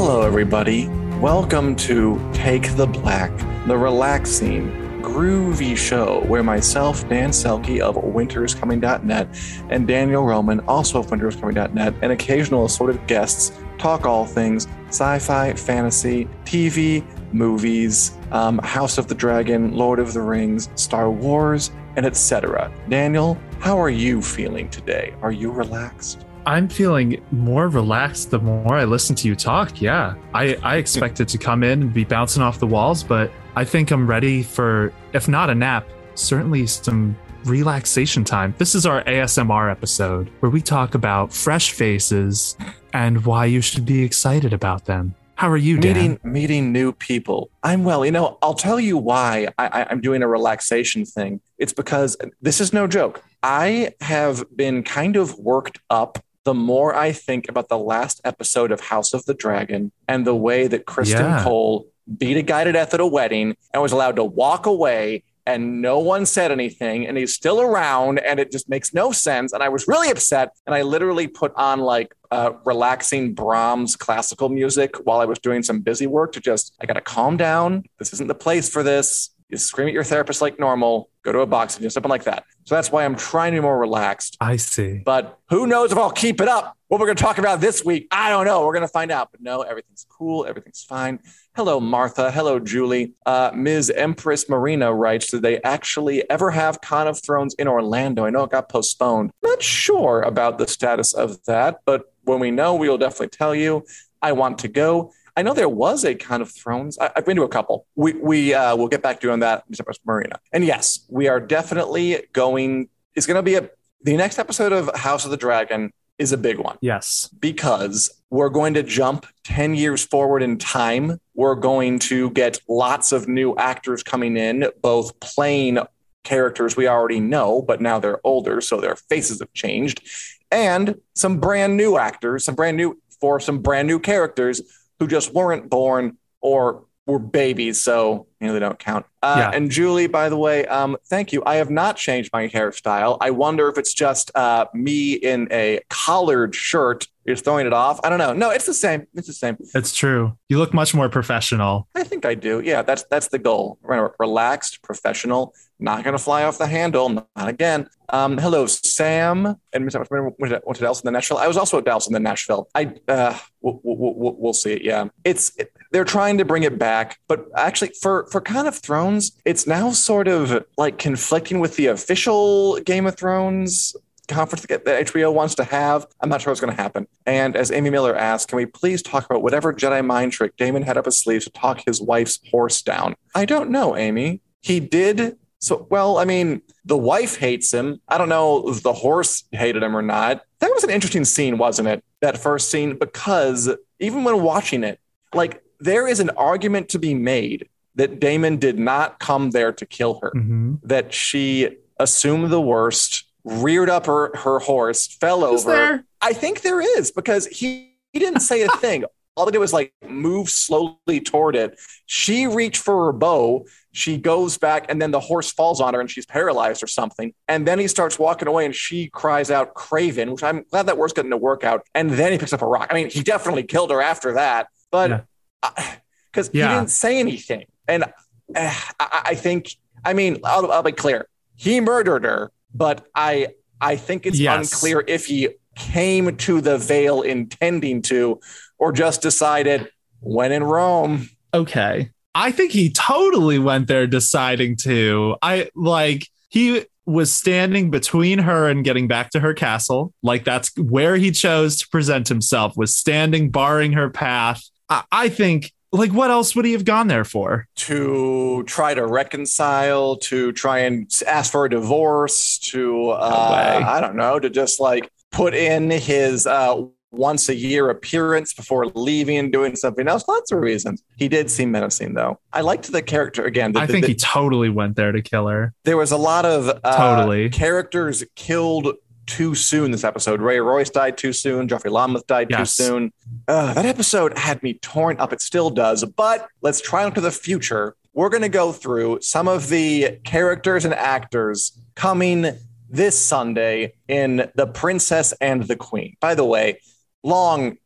Hello, everybody. Welcome to Take the Black, the relaxing, groovy show where myself, Dan Selcke of winterscoming.net, and Daniel Roman, also of winterscoming.net, and occasional assorted guests talk all things sci fi, fantasy, TV, movies, um, House of the Dragon, Lord of the Rings, Star Wars, and etc. Daniel, how are you feeling today? Are you relaxed? I'm feeling more relaxed the more I listen to you talk. Yeah. I, I expected to come in and be bouncing off the walls, but I think I'm ready for, if not a nap, certainly some relaxation time. This is our ASMR episode where we talk about fresh faces and why you should be excited about them. How are you, Dan? Meeting meeting new people. I'm well. You know, I'll tell you why I, I'm doing a relaxation thing. It's because this is no joke. I have been kind of worked up the more I think about the last episode of House of the Dragon and the way that Criston Yeah. Cole beat a guy to death at a wedding and was allowed to walk away and no one said anything and he's still around and it just makes no sense. And i was really upset and i literally put on like uh, relaxing brahms classical music while i was doing some busy work to just i gotta calm down. This isn't the place for this you scream at your therapist like normal go to a box boxing gym something like that so that's why i'm trying to be more relaxed I see. but who knows if I'll keep it up? What we're going to talk about this week, I don't know. We're going to find out. But no, everything's cool. Everything's fine. Hello, Martha. Hello, Julie. Uh, Ms. Empress Marina writes Did they actually ever have Con of Thrones in Orlando? I know it got postponed. Not sure about the status of that, but when we know, we will definitely tell you. I want to go. I know there was a kind of Thrones. I, have been to a couple. We we uh, will get back to you on that. Marina. And yes, we are definitely going. It's going to be a the next episode of House of the Dragon is a big one Yes. because we're going to jump 10 years forward in time. We're going to get lots of new actors coming in, both playing characters we already know, but now they're older, so their faces have changed, and some brand new actors, some brand new for some brand new characters who just weren't born or were babies, so you know they don't count. Uh, Yeah. And Julie, by the way, um, thank you. I have not changed my hairstyle. I wonder if it's just uh, me in a collared shirt is throwing it off. I don't know. No, it's the same. It's the same. It's true. You look much more professional. I think I do. Yeah, that's that's the goal. Re- Relaxed, professional, not going to fly off the handle. Not again. Um, hello, Sam. And went to, Dallas in the Nashville. I was also at Dallas in the Nashville. I uh, we'll, we'll, we'll, we'll see. Yeah, it's it, they're trying to bring it back, but actually for for Con of Thrones, it's now sort of like conflicting with the official Game of Thrones conference that that HBO wants to have. I'm not sure what's going to happen. And as Amy Miller asked, can we please talk about whatever Jedi mind trick Daemon had up his sleeve to talk his wife's horse down? I don't know, Amy. He did. So, well, I mean, the wife hates him. I don't know if the horse hated him or not. That was an interesting scene, wasn't it? That first scene, because even when watching it, like there is an argument to be made that Daemon did not come there to kill her hmm that she assumed the worst, reared up her, her horse, fell Is over. there? I think there is because he, he didn't say a thing. All they did was like move slowly toward it. She reached for her bow. She goes back, and then the horse falls on her and she's paralyzed or something. And then he starts walking away and she cries out, Craven, which I'm glad that word's getting to work out. And then he picks up a rock. I mean, he definitely killed her after that, Yeah. Because Yeah. he didn't say anything. And uh, I, I think, I mean, I'll, I'll be clear. He murdered her, but I, I think it's Yes. unclear if he came to the Vale intending to, or just decided when in Rome. Okay. I think he totally went there deciding to. I like he was standing between her and getting back to her castle. Like that's where he chose to present himself, was standing barring her path. I, I think like what else would he have gone there for? to try to reconcile, to try and ask for a divorce, to uh. I don't know, to just like put in his uh, once a year appearance before leaving and doing something else. Lots of reasons. He did seem menacing, though. I liked the character again. the- I the- think the- he totally went there to kill her. there was a lot of uh, Totally. characters killed too soon this episode. Rhea Royce died too soon. Joffrey Lonmouth died Yes. too soon. Uh, that episode had me torn up. It still does. But let's try look to the future. We're going to go through some of the characters and actors coming this Sunday in The Princess and the Queen. By the way, long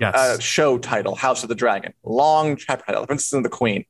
Yes. uh, show title, House of the Dragon. Long chapter title, Princess and the Queen.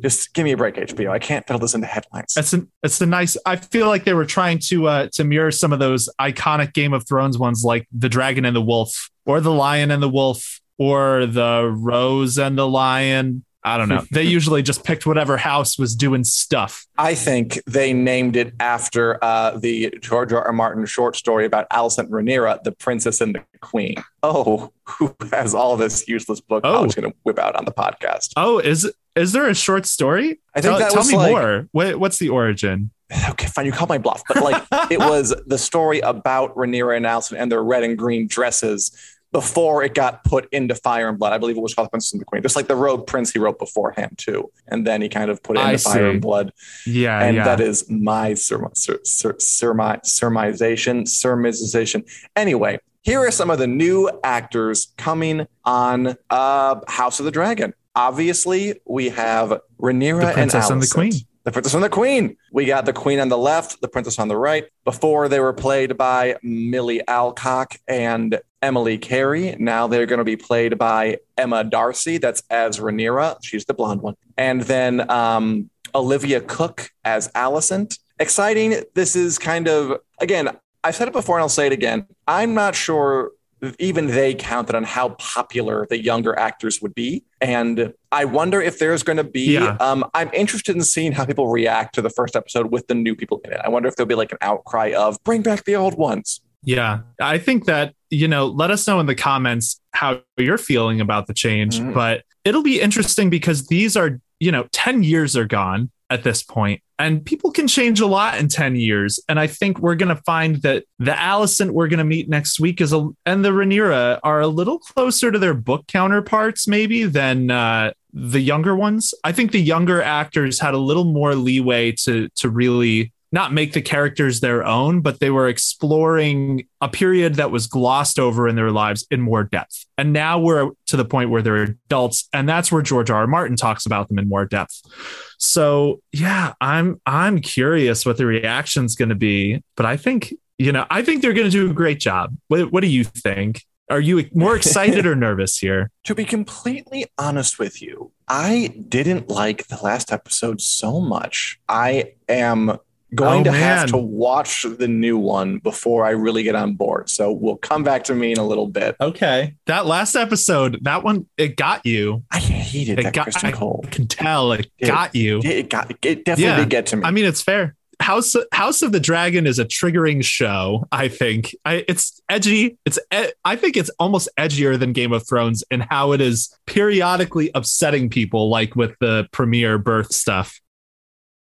Just give me a break, HBO. I can't fill this into headlines. It's an it's a nice. I feel like they were trying to uh to mirror some of those iconic Game of Thrones ones, like the Dragon and the Wolf, or the Lion and the Wolf, or the Rose and the Lion. I don't know. they usually just picked whatever house was doing stuff. I think they named it after uh, the George R. R. Martin short story about Alicent Rhaenyra, the Princess and the Queen. Oh, who has all this useless book I Oh. was going to whip out on the podcast? Oh, is is there a short story? I think tell that tell was me like- more. What, what's the origin? Okay, fine, you called my bluff, but like it was the story about Rhaenyra and Alicent and their red and green dresses before it got put into Fire and Blood. I believe it was called Princess and the Queen, just like the Rogue Prince he wrote beforehand too, and then he kind of put it into Fire and Blood. Yeah, and yeah. that is my sur- sur- surmi- surmisation, surmisation. Anyway, here are some of the new actors coming on uh, House of the Dragon. Obviously, we have Rhaenyra The Princess and and the. Queen. The Princess and the Queen. We got the Queen on the left, the Princess on the right. Before they were played by Milly Alcock and Emily Carey. Now they're going to be played by Emma D'Arcy. That's as Rhaenyra. She's the blonde one. And then um, Olivia Cooke as Alicent. Exciting. This is kind of, again, I've said it before and I'll say it again. I'm not sure even they counted on how popular the younger actors would be. And I wonder if there's going to be, Yeah. um, I'm interested in seeing how people react to the first episode with the new people in it. I wonder if there'll be like an outcry of bring back the old ones. Yeah, I think that, you know, let us know in the comments how you're feeling about the change, Mhm. but it'll be interesting because these are, you know, 10 years are gone at this point and people can change a lot in 10 years. And I think we're going to find that the Alicent we're going to meet next week is a, and the Rhaenyra are a little closer to their book counterparts maybe than, uh, the younger ones. I think the younger actors had a little more leeway to to really not make the characters their own, but they were exploring a period that was glossed over in their lives in more depth. And now we're to the point where they're adults, and that's where George R. R. Martin talks about them in more depth. So yeah, I'm I'm curious what the reaction's going to be, but I think you know I think they're going to do a great job. What, what do you think? Are you more excited or nervous here? To be completely honest with you, I didn't like the last episode so much. I am going Oh, to have to watch the new one before I really get on board. So we'll come back to me in a little bit. Okay, that last episode, that one, it got you. I hated It that got. I Cole. can tell it It- got you. It got it definitely Yeah. did get to me. I mean, it's fair. House House of the Dragon is a triggering show. I think I, it's edgy. It's I think it's almost edgier than Game of Thrones in how it is periodically upsetting people, like with the premiere birth stuff.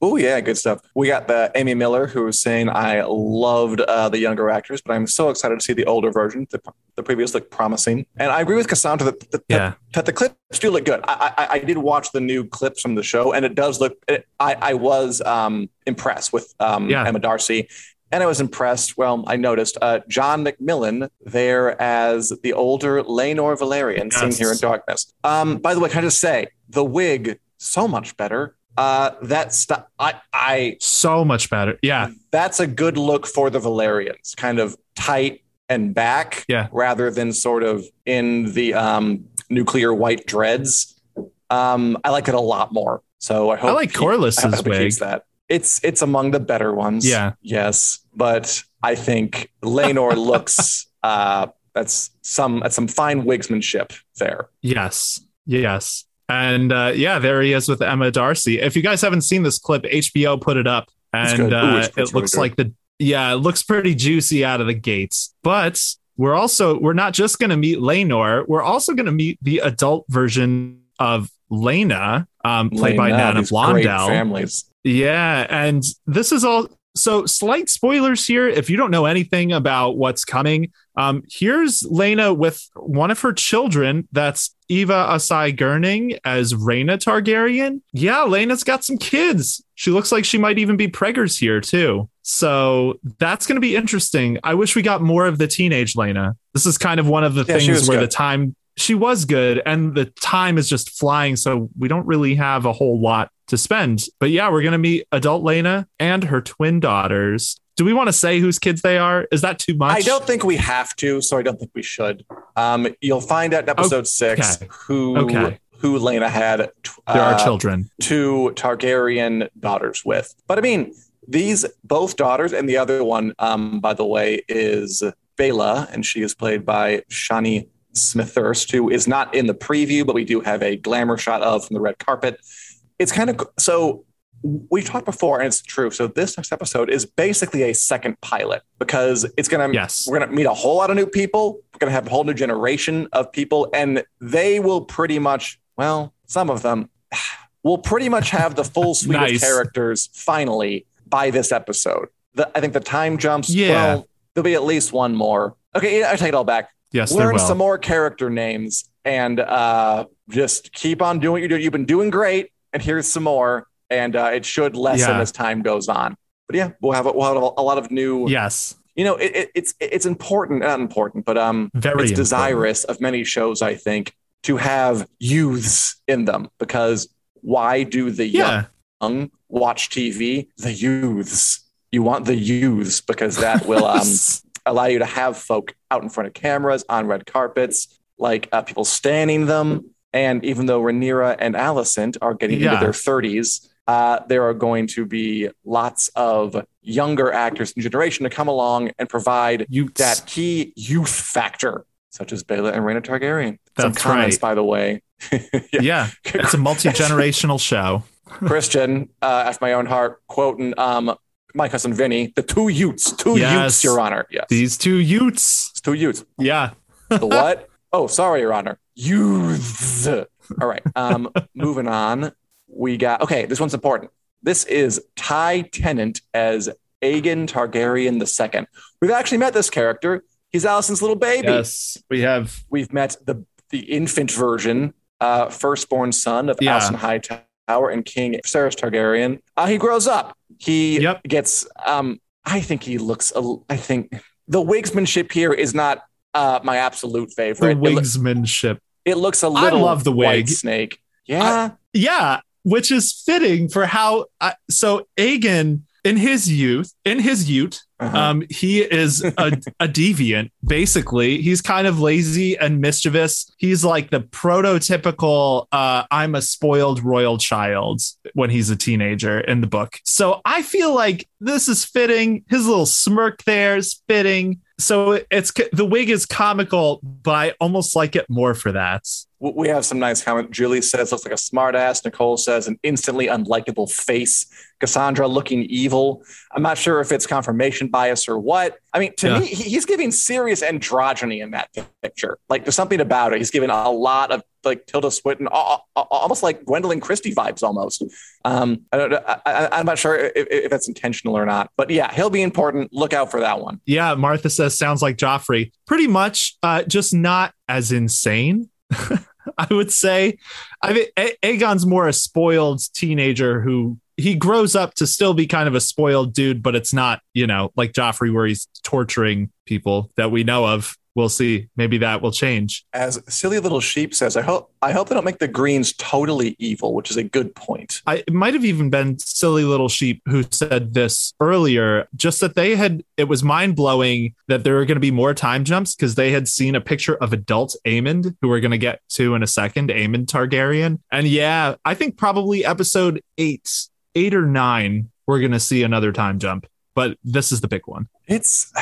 Oh yeah, good stuff. We got the Amy Miller who was saying I loved uh, the younger actors, but I'm so excited to see the older version. The, the previous looked promising, and I agree with Cassandra that, that, Yeah. that the clips do look good. I, I, I did watch the new clips from the show, and it does look. It, I I was um, impressed with um, Yeah. Emma D'Arcy. And I was impressed. Well, I noticed uh, John Macmillan there as the older Laenor Velaryon, seen here in darkness. Um, by the way, can I just say the wig so much better. Uh, that's st- I I So much better. Yeah. that's a good look for the Velaryons, kind of tight and back, Yeah. rather than sort of in the um nuclear white dreads. Um, I like it a lot more. So I hope I like Corlys's I hope he wig. that. It's it's among the better ones. Yeah. Yes, but I think Laenor looks uh that's some that's some fine wigsmanship there. Yes. Yes. And uh, yeah, there he is with Emma D'Arcy. If you guys haven't seen this clip, HBO put it up, and. Ooh, uh, it looks like the yeah, it looks pretty juicy out of the gates. But we're also we're not just going to meet Laenor. We're also going to meet the adult version of Laena, um, played by Lena, Nanna Blondell. families. Yeah, and this is all so slight spoilers here. If you don't know anything about what's coming, um, here's Laena with one of her children. That's Eva Ossei-Gerning as Rhaena Targaryen. Yeah, Laena's got some kids. She looks like she might even be preggers here too. So that's going to be interesting. I wish we got more of the teenage Laena. This is kind of one of the Yeah, things where good. the time she was good and the time is just flying so we don't really have a whole lot to spend but yeah we're gonna meet adult laena and her twin daughters do we want to say whose kids they are is that too much I don't think we have to, so I don't think we should. Um, you'll find out in episode six who Okay. who Laena had there are uh, children two Targaryen daughters with. But I mean, these both daughters, and the other one, um, by the way, is Baela, and she is played by Shani Smethurst, who is not in the preview, but we do have a glamour shot of from the red carpet. It's kind of so we've talked before, and it's true. So this next episode is basically a second pilot because it's gonna Yes. we're gonna meet a whole lot of new people. We're gonna have a whole new generation of people, and they will pretty much, well, some of them will pretty much have the full suite of characters finally by this episode. The, I think the time jumps. Yeah. Well, there'll be at least one more. Okay, I take it all back. yes there Learn some more character names and uh, just keep on doing what you're doing. You've been doing great, and here's some more. And uh, it should lessen Yeah. as time goes on. But yeah, we'll have a, we'll have a lot of new yes you know it, it, it's it's important not important but um very it's important. desirous of many shows i think to have youths in them because why do the yeah young watch tv the youths you want the youths because that will um allow you to have folk out in front of cameras on red carpets like uh, people standing them and even though Rhaenyra and Alicent are getting Yeah. into their 30s uh, there are going to be lots of younger actors in generation to come along and provide you that key youth factor, such as Baela and Rhaena Targaryen. Some comments, right. by the way. yeah it's a multi-generational show Christian, uh, after my own heart, quoting um, my cousin Vinny, the two youths, two Yes. youths, Your Honor. Yes, these two youths It's two youths. yeah The what? oh, sorry, Your Honor. Youths. All right. Um, moving on. We got okay. This one's important. This is Ty Tennant as Aegon Targaryen II. We've actually met this character. He's Alicent's little baby. yes we have We've met the the infant version, uh, firstborn son of Yeah. Alicent Hightower and King Viserys Targaryen. Uh, he grows up. He Yep. gets. Um, I think he looks. A, I think the wigsmanship here is not uh, my absolute the favorite. It, wigsmanship it looks a little. I love the white wig. snake. Yeah, Yeah, which is fitting for how. Uh, so Aegon, in his youth, in his youth, Uh-huh. um, he is a, a deviant. Basically, he's kind of lazy and mischievous. He's like the prototypical uh, "I'm a spoiled royal child" when he's a teenager in the book. So I feel like this is fitting. His little smirk there is fitting. So it's the wig is comical, but I almost like it more for that. We have some nice comment. Julie says looks like a smartass. Nicole says an instantly unlikable face. Cassandra looking evil. I'm not sure if it's confirmation bias or what. I mean, to Yeah. me, he's giving serious androgyny in that picture. Like, there's something about it. He's giving a lot of like Tilda Swinton, al- al- almost like Gwendoline Christie vibes almost. Um, I don't, I, I, I'm not sure if, if that's intentional or not, but yeah, he'll be important. Look out for that one. Yeah, Martha says sounds like Joffrey. Pretty much, uh, just not as insane. I would say. I mean, Aegon's more a spoiled teenager who he grows up to still be kind of a spoiled dude, but it's not, you know, like Joffrey where he's torturing people that we know of we'll see. Maybe that will change. As silly little sheep says, I hope I hope they don't make the Greens totally evil, which is a good point. I, it might have even been silly little sheep who said this earlier, just that they had it was mind blowing that there were going to be more time jumps because they had seen a picture of adult Aemond, who we're going to get to in a second, Aemond Targaryen. And yeah, I think probably episode eight, eight or nine, we're going to see another time jump. But this is the big one. It's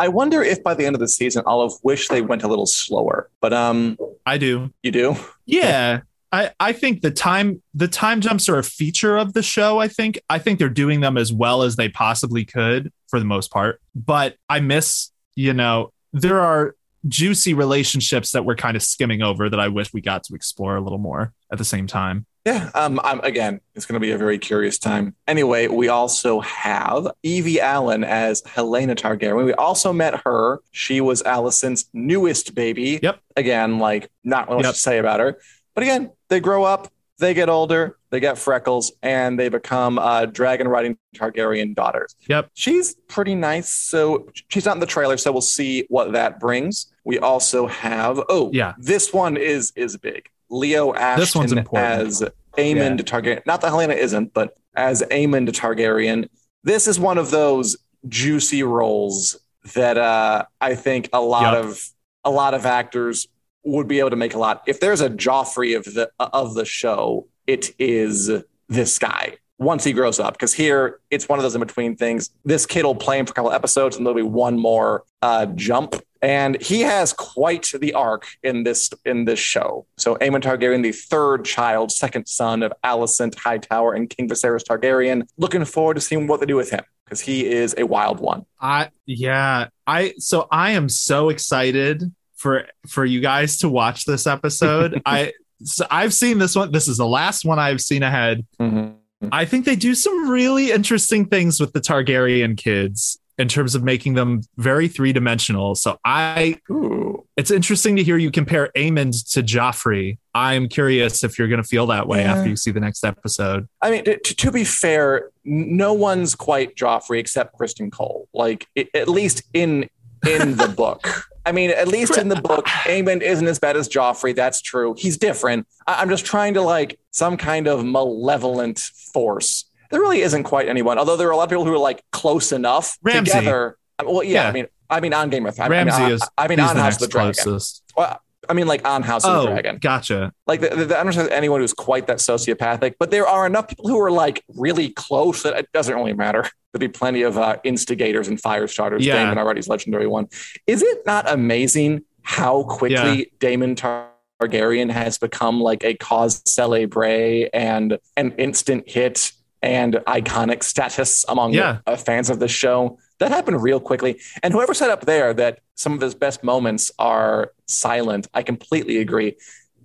I wonder if by the end of the season I'll have wished they went a little slower. But um I do. you do? Yeah. I, I think the time the time jumps are a feature of the show. I think I think they're doing them as well as they possibly could for the most part. But I miss, you know, there are juicy relationships that we're kind of skimming over that I wish we got to explore a little more at the same time. Yeah. Um I'm again, it's gonna be a very curious time. Anyway, we also have Evie Allen as Helaena Targaryen. We also met her. She was Alicent's newest baby. Yep. Again, like not much Yep. to say about her. But again, they grow up, they get older, they get freckles, and they become uh, dragon riding Targaryen daughters. Yep. She's pretty nice. So she's not in the trailer, so we'll see what that brings. We also have oh Yeah. this one is is big. Leo Ashton This one's important. as Aemond Targaryen. Not that Helaena isn't, but as Aemond Targaryen. This is one of those juicy roles that uh, I think a lot Yep. of a lot of actors would be able to make a lot. If there's a Joffrey of the of the show, it is this guy once he grows up. Because here it's one of those in between things. This kid will play him for a couple episodes, and there'll be one more uh, jump. And he has quite the arc in this in this show. So Aemond Targaryen, the third child, second son of Alicent Hightower and King Viserys Targaryen. Looking forward to seeing what they do with him because he is a wild one. I yeah, I so I am so excited for for you guys to watch this episode. I so I've seen this one. This is the last one I've seen ahead. Mm-hmm. I think they do some really interesting things with the Targaryen kids in terms of making them very three dimensional. So I Ooh. it's interesting to hear you compare Aemond to Joffrey. I'm curious if you're going to feel that way Yeah. after you see the next episode. I mean, to, to be fair, no one's quite Joffrey except Criston Cole. Like, i at least in in the book. I mean, at least in the book, Aemond isn't as bad as Joffrey. That's true. He's different. I, I'm just trying to like some kind of malevolent force. There really isn't quite anyone. Although there are a lot of people who are like close enough Ramsay. together. Well, yeah, Yeah. I mean, I mean on Game of Thrones. Ramsay I mean, is I, I mean on the House of the Dragon. Well, I mean, like on House of Oh, the Dragon. gotcha. Like, the, the, I don't understand anyone who's quite that sociopathic, but there are enough people who are like really close that it doesn't really matter. There'll be plenty of uh, instigators and fire starters. Yeah. Daemon already's legendary one. Is it not amazing how quickly Daemon Targaryen has become like a cause celebre and an instant hit and iconic status among Yeah. uh, fans of the show? That happened real quickly. And whoever said up there that some of his best moments are silent, I completely agree.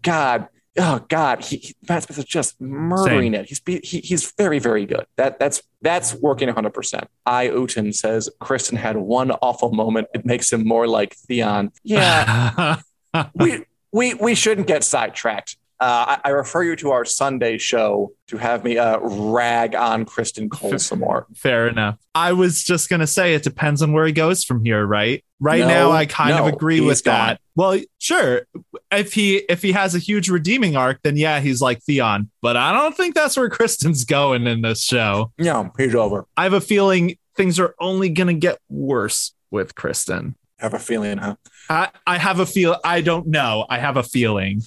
God, oh God, he, he Matt Smith is just murdering it. He's he, he's very very good. That that's that's working 100. percent I Uten says Criston had one awful moment. It makes him more like Theon. Yeah, we we we shouldn't get sidetracked. Uh, I, I refer you to our Sunday show to have me uh, rag on Criston Cole some more. Fair enough. I was just gonna say it depends on where he goes from here, right? Right No, now, I kind no, of agree with gone. that. Well, sure. If he if he has a huge redeeming arc, then yeah, he's like Theon. But I don't think that's where Criston's going in this show. No, he's over. I have a feeling things are only gonna get worse with Criston. Have a feeling, huh? I, I have a feel. I don't know. I have a feeling.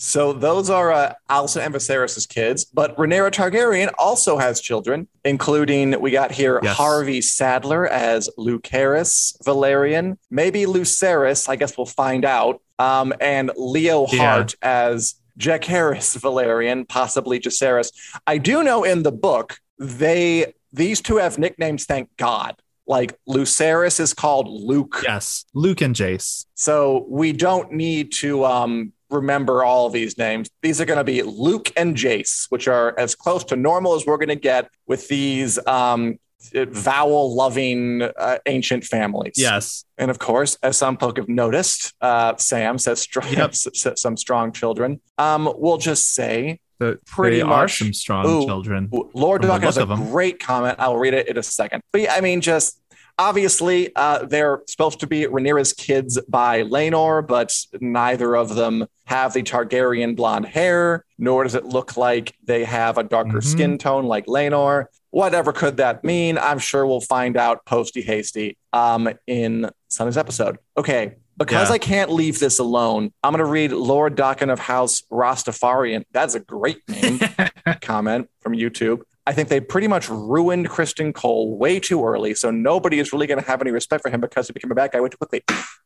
So those are uh, and Viserys' kids, but Rhaenyra Targaryen also has children, including we got here Yes. Harvey Sadler as Lucerys Velaryon, maybe Lucerys, I guess we'll find out, um, and Leo Yeah. Hart as Jacaerys Velaryon, possibly Jacaerys. I do know in the book they these two have nicknames. Thank God. Like Lucerys is called Luke. Yes, Luke and Jace. So we don't need to um, remember all of these names. These are going to be Luke and Jace, which are as close to normal as we're going to get with these um, vowel loving uh, ancient families. Yes. And of course, as some folk have noticed, uh, Sam says str- Yep. some strong children. Um, we'll just say The, Pretty they are some strong Ooh. children. Lord Duck has a look of 'em. great comment. I'll read it in a second. But yeah, I mean, just obviously, uh, they're supposed to be Rhaenyra's kids by Laenor, but neither of them have the Targaryen blonde hair, nor does it look like they have a darker Mhm. skin tone like Laenor. Whatever could that mean? I'm sure we'll find out posty hasty um, in Sunday's episode. Okay. Because Yeah. I can't leave this alone, I'm going to read Lord Dakin of House Rastafarian. That's a great name comment from YouTube. I think they pretty much ruined Criston Cole way too early. So nobody is really going to have any respect for him because he became a bad guy way too quickly.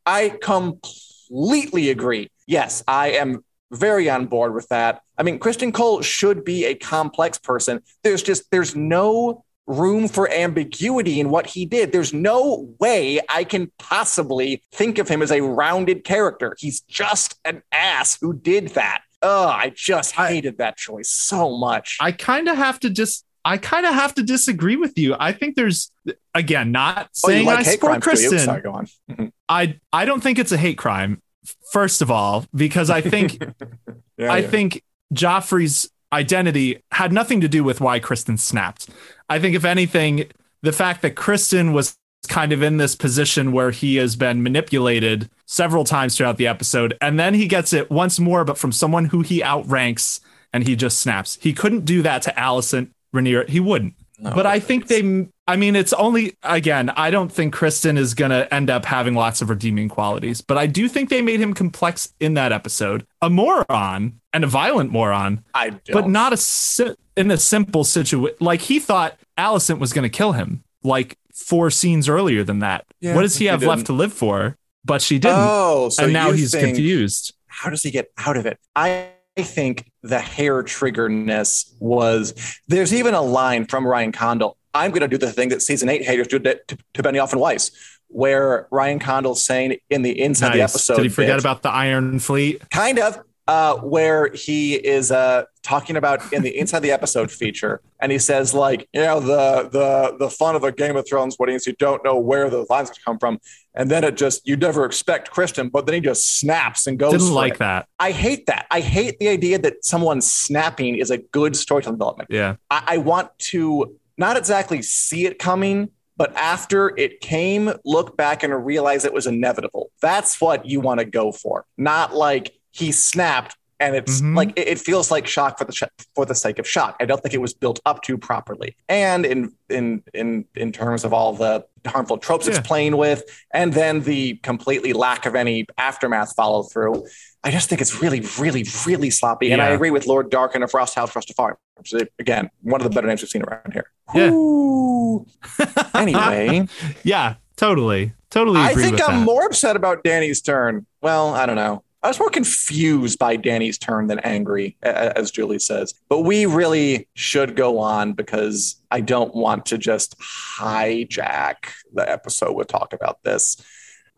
I completely agree. Yes, I am very on board with that. I mean, Criston Cole should be a complex person. There's just, there's no room for ambiguity in what he did. There's no way I can possibly think of him as a rounded character. He's just an ass who did that. Oh, I just I- hated that choice so much. I kind of have to just. I kind of have to disagree with you. I think there's again not Oh, saying like I support crimes, do you? Criston. Sorry, go on. Mhm. I I don't think it's a hate crime. First of all, because I think Yeah, I yeah. think Joffrey's identity had nothing to do with why Criston snapped. I think if anything, the fact that Criston was kind of in this position where he has been manipulated several times throughout the episode, and then he gets it once more, but from someone who he outranks, and he just snaps. He couldn't do that to Alicent Rhaenyra. He wouldn't. No, but I think they, I mean, it's only, again, I don't think Criston is going to end up having lots of redeeming qualities, but I do think they made him complex in that episode. A moron and a violent moron, I don't. but not a, si- in a simple situation. Like he thought Alicent was going to kill him like four scenes earlier than that. Yeah, what does he he have didn't. left to live for? But she didn't. Oh, so and now he's think- confused. How does he get out of it? I think the hair triggerness was. There's even a line from Ryan Condal. I'm going to do the thing that season eight haters do to, to, to Benioff and Weiss, where Ryan Condal's saying in the inside the episode. Did he forget about the Iron Fleet? kind of uh, where he is uh, talking about in the inside the episode feature, and he says like, you know, the the the fun of a Game of Thrones wedding is you don't know where the lines come from, and then it just you never expect Criston, but then he just snaps and goes. Didn't like it. that. I hate that. I hate the idea that someone snapping is a good storytelling development. Yeah. I, I want to not exactly see it coming, but after it came, look back and realize it was inevitable. That's what you want to go for, not like he snapped and it's Mhm. like it, feels like shock for the sh- for the sake of shock. I don't think it was built up to properly, and in in in in terms of all the harmful tropes Yeah. it's playing with, and then the completely lack of any aftermath follow through. I just think it's really, really, really sloppy. And I agree with Lord Darkin of Frost House Rastafari. which is, Again, one of the better names we've seen around here. Yeah. Anyway, Yeah, totally. Totally I think I'm that. more upset about Danny's turn. Well, I don't know. I was more confused by Danny's turn than angry, as Julie says. But we really should go on because I don't want to just hijack the episode with talk about this.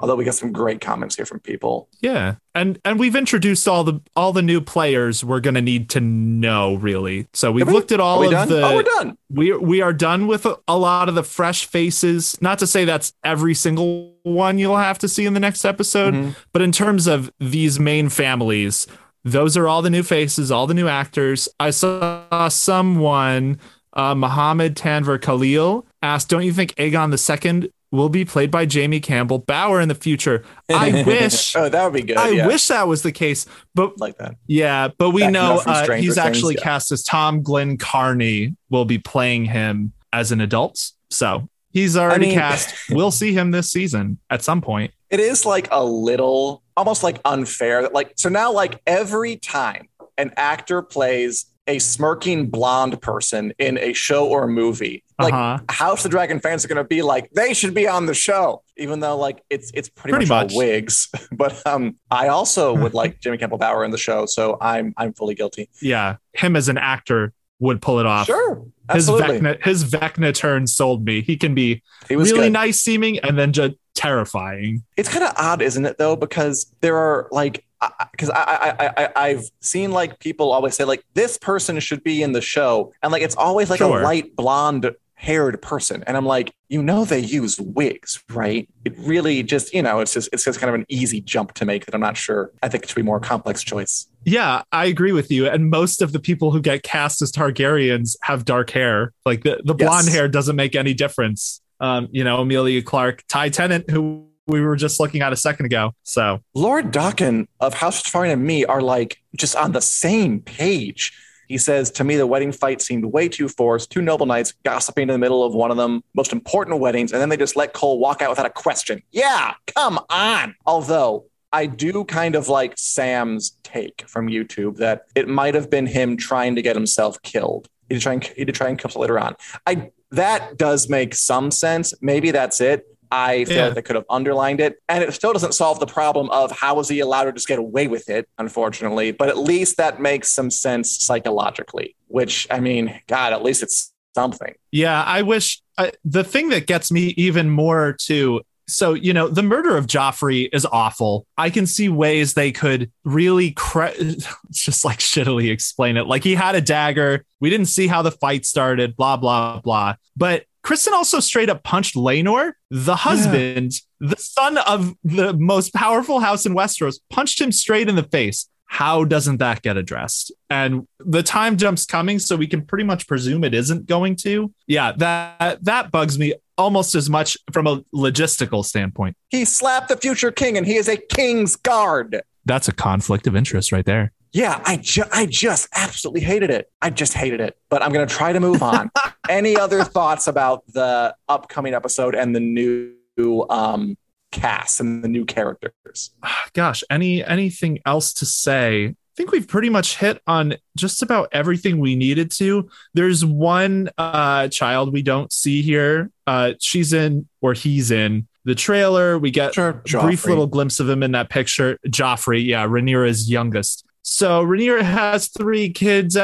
Although we got some great comments here from people. Yeah. And and we've introduced all the all the new players we're gonna need to know really. So we've we? looked at all of done? the oh, we're done. we we are done with a, a lot of the fresh faces. Not to say that's every single one you'll have to see in the next episode, Mhm. but in terms of these main families, those are all the new faces, all the new actors. I saw someone, uh, Mohammed Tanver Khalil, asked, "Don't you think Aegon II will be played by Jamie Campbell Bower in the future?" I wish. oh, that would be good. I yeah. wish that was the case, but like that. yeah, but we Backing know uh, he's Things, actually yeah. cast as Tom Glynn-Carney will be playing him as an adult. So he's already mean- cast. We'll see him this season at some point. it is like a little almost like unfair that like so now like every time an actor plays a smirking blonde person in a show or a movie like Uh-huh. house of the dragon fans are going to be like they should be on the show even though like it's it's pretty, Pretty much, much. all wigs but um i also would like jimmy campbell bower in the show so i'm i'm fully guilty Yeah, him as an actor would pull it off. sure His absolutely Vecna, his Vecna turn sold me. He can be he was really good. nice seeming and then just terrifying. it's kind of odd, isn't it, though? Because there are like, because I, I, I, I, I've seen like people always say like this person should be in the show, and like it's always like Sure. a light blonde haired person, and I'm like, you know, they use wigs, right? It really just, you know, it's just it's just kind of an easy jump to make that I'm not sure. I think it should be a more complex choice. Yeah, I agree with you. And most of the people who get cast as Targaryens have dark hair. Like the, the blonde Yes. hair doesn't make any difference. Um, you know, Emilia Clarke, Ty Tennant, who we were just looking at a second ago. So Lord Dokken of House Tafarian and me are like just on the same page. He says, To me, the wedding fight seemed way too forced. Two noble knights gossiping in the middle of one of them most important weddings, and then they just let Cole walk out without a question. Yeah, come on. Although I do kind of like Sam's take from YouTube that it might have been him trying to get himself killed. He did try and, he did try and kill later on. I that does make some sense. Maybe that's it. I feel Yeah. like they could have underlined it. And it still doesn't solve the problem of how was he allowed to just get away with it, unfortunately. But at least that makes some sense psychologically, which, I mean, God, at least it's something. Yeah, I wish uh, the thing that gets me even more to so you know the murder of Joffrey is awful. I can see ways they could really cre- just like shittily explain it. Like he had a dagger. We didn't see how the fight started. Blah blah blah. But Criston also straight up punched Laenor, the husband, the son of the most powerful house in Westeros, punched him straight in the face. How doesn't that get addressed? And the time jump's coming, so we can pretty much presume it isn't going to. Yeah, that that bugs me almost as much from a logistical standpoint. He slapped the future king and he is a king's guard. That's a conflict of interest right there. Yeah, I, ju- I just absolutely hated it. I just hated it. But I'm going to try to move on. Any other thoughts about the upcoming episode and the new um, cast and the new characters? Gosh, any anything else to say? I think we've pretty much hit on just about everything we needed to. There's one uh, child we don't see here. Uh, she's in or he's in the trailer. We get Sure, a brief little glimpse of him in that picture. Joffrey, yeah, Rhaenyra's youngest. So Rhaenyra has three kids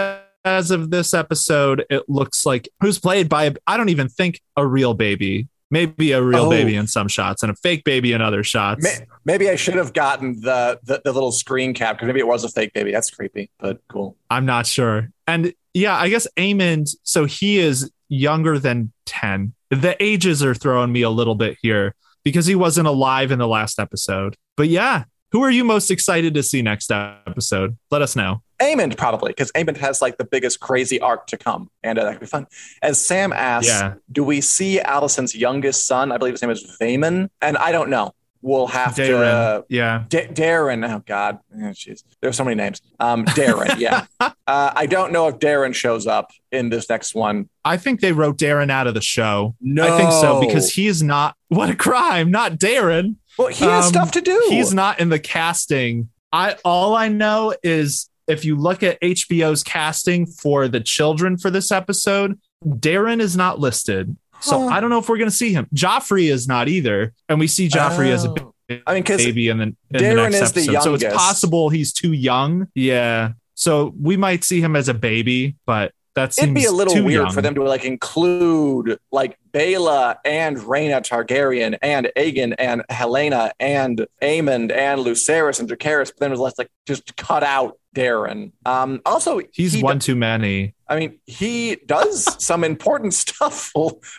as of this episode. It looks like who's played by I don't even think a real baby. Maybe a real Oh. baby in some shots and a fake baby in other shots. Maybe I should have gotten the, the, the little screen cap because maybe it was a fake baby. That's creepy, but cool. I'm not sure. And yeah, I guess Aemond, so he is younger than 10. The ages are throwing me a little bit here because he wasn't alive in the last episode. But yeah, who are you most excited to see next episode? Let us know. Aemond probably because Aemond has like the biggest crazy arc to come, and uh, that could be fun. As Sam asks, Yeah. do we see Alicent's youngest son? I believe his name is Vayman, and I don't know. We'll have to. Yeah. D- Daeron, oh God, Oh, jeez, there's so many names. Um, Daeron, yeah. Uh, I don't know if Daeron shows up in this next one. I think they wrote Daeron out of the show. No, I think so because he is not, what a crime, not Daeron. well, he has um, stuff to do. He's not in the casting. I all I know is if you look at HBO's casting for the children for this episode, Daeron is not listed. So Huh. I don't know if we're going to see him. Joffrey is not either, and we see Joffrey as a Oh. I mean, because baby in the, in the Daeron next is the episode. So it's possible he's too young. Yeah. So we might see him as a baby, but that seems it'd be a little too weird young. for them to like include like Baela and Rhaena Targaryen and Aegon and Helaena and Aemond and Lucerys and Dracarys, but then it was less like just cut out Daeron. Um, also, He's he one too many. I mean, he does some important stuff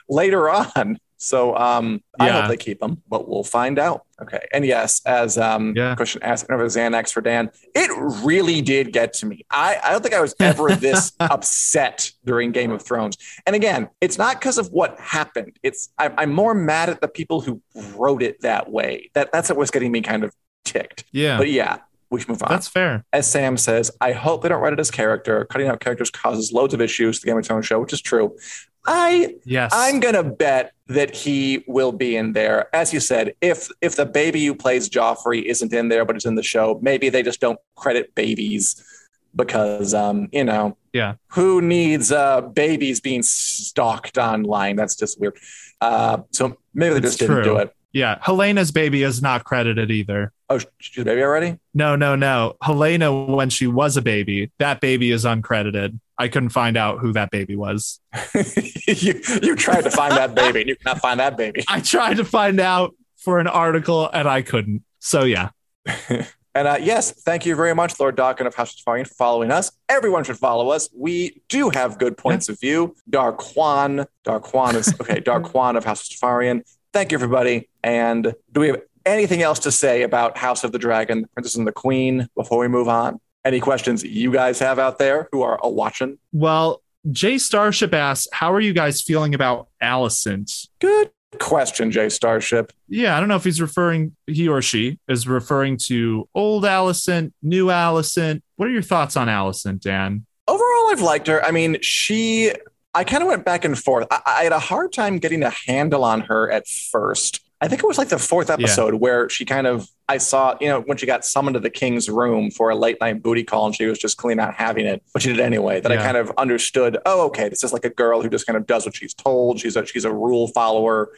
later on. So um, I hope they keep him, but we'll find out. Okay. And yes, as um, Yeah. Christian asked over Xanax for Dan, it really did get to me. I, I don't think I was ever this upset during Game of Thrones. And again, it's not because of what happened. It's I'm, I'm more mad at the people who wrote it that way. That that's what was getting me kind of ticked. Yeah. But yeah, we should move on that's fair. as Sam says, I hope they don't write it as character. Cutting out characters causes loads of issues to the Game of Thrones show, which is true. I Yes. I'm gonna bet that he will be in there. As you said, if if the baby who plays Joffrey isn't in there but is in the show, maybe they just don't credit babies because um, you know, Yeah. who needs uh babies being stalked online? That's just weird. Uh, so maybe they It's just didn't do it. Yeah. Helaena's baby is not credited either. Oh, she's a baby already? No, no, no. Helaena, when she was a baby, that baby is uncredited. I couldn't find out who that baby was. you you tried to find that baby and you cannot find that baby. I tried to find out for an article and I couldn't. So yeah. And uh, yes, thank you very much, Lord Dokken of House of Tafarian, for following us. Everyone should follow us. We do have good points of view. Darquan, Darquan is okay. Darquan of House of Tafarian. Thank you, everybody. And do we have anything else to say about House of the Dragon, Princess and the Queen, before we move on? Any questions you guys have out there who are watching? Well, Jay Starship asks, How are you guys feeling about Alicent? Good. question, Jay Starship. Yeah, I don't know if he's referring, he or she is referring to old Alicent, new Alicent. What are your thoughts on Alicent, Dan? Overall, I've liked her. I mean, she, I kind of went back and forth. I, I had a hard time getting a handle on her at first. I think it was like the fourth episode yeah. where she kind of I saw, you know, when she got summoned to the king's room for a late night booty call and she was just clearly not having it, but she did anyway. That yeah. I kind of understood, oh, okay, this is like a girl who just kind of does what she's told. She's a she's a rule follower.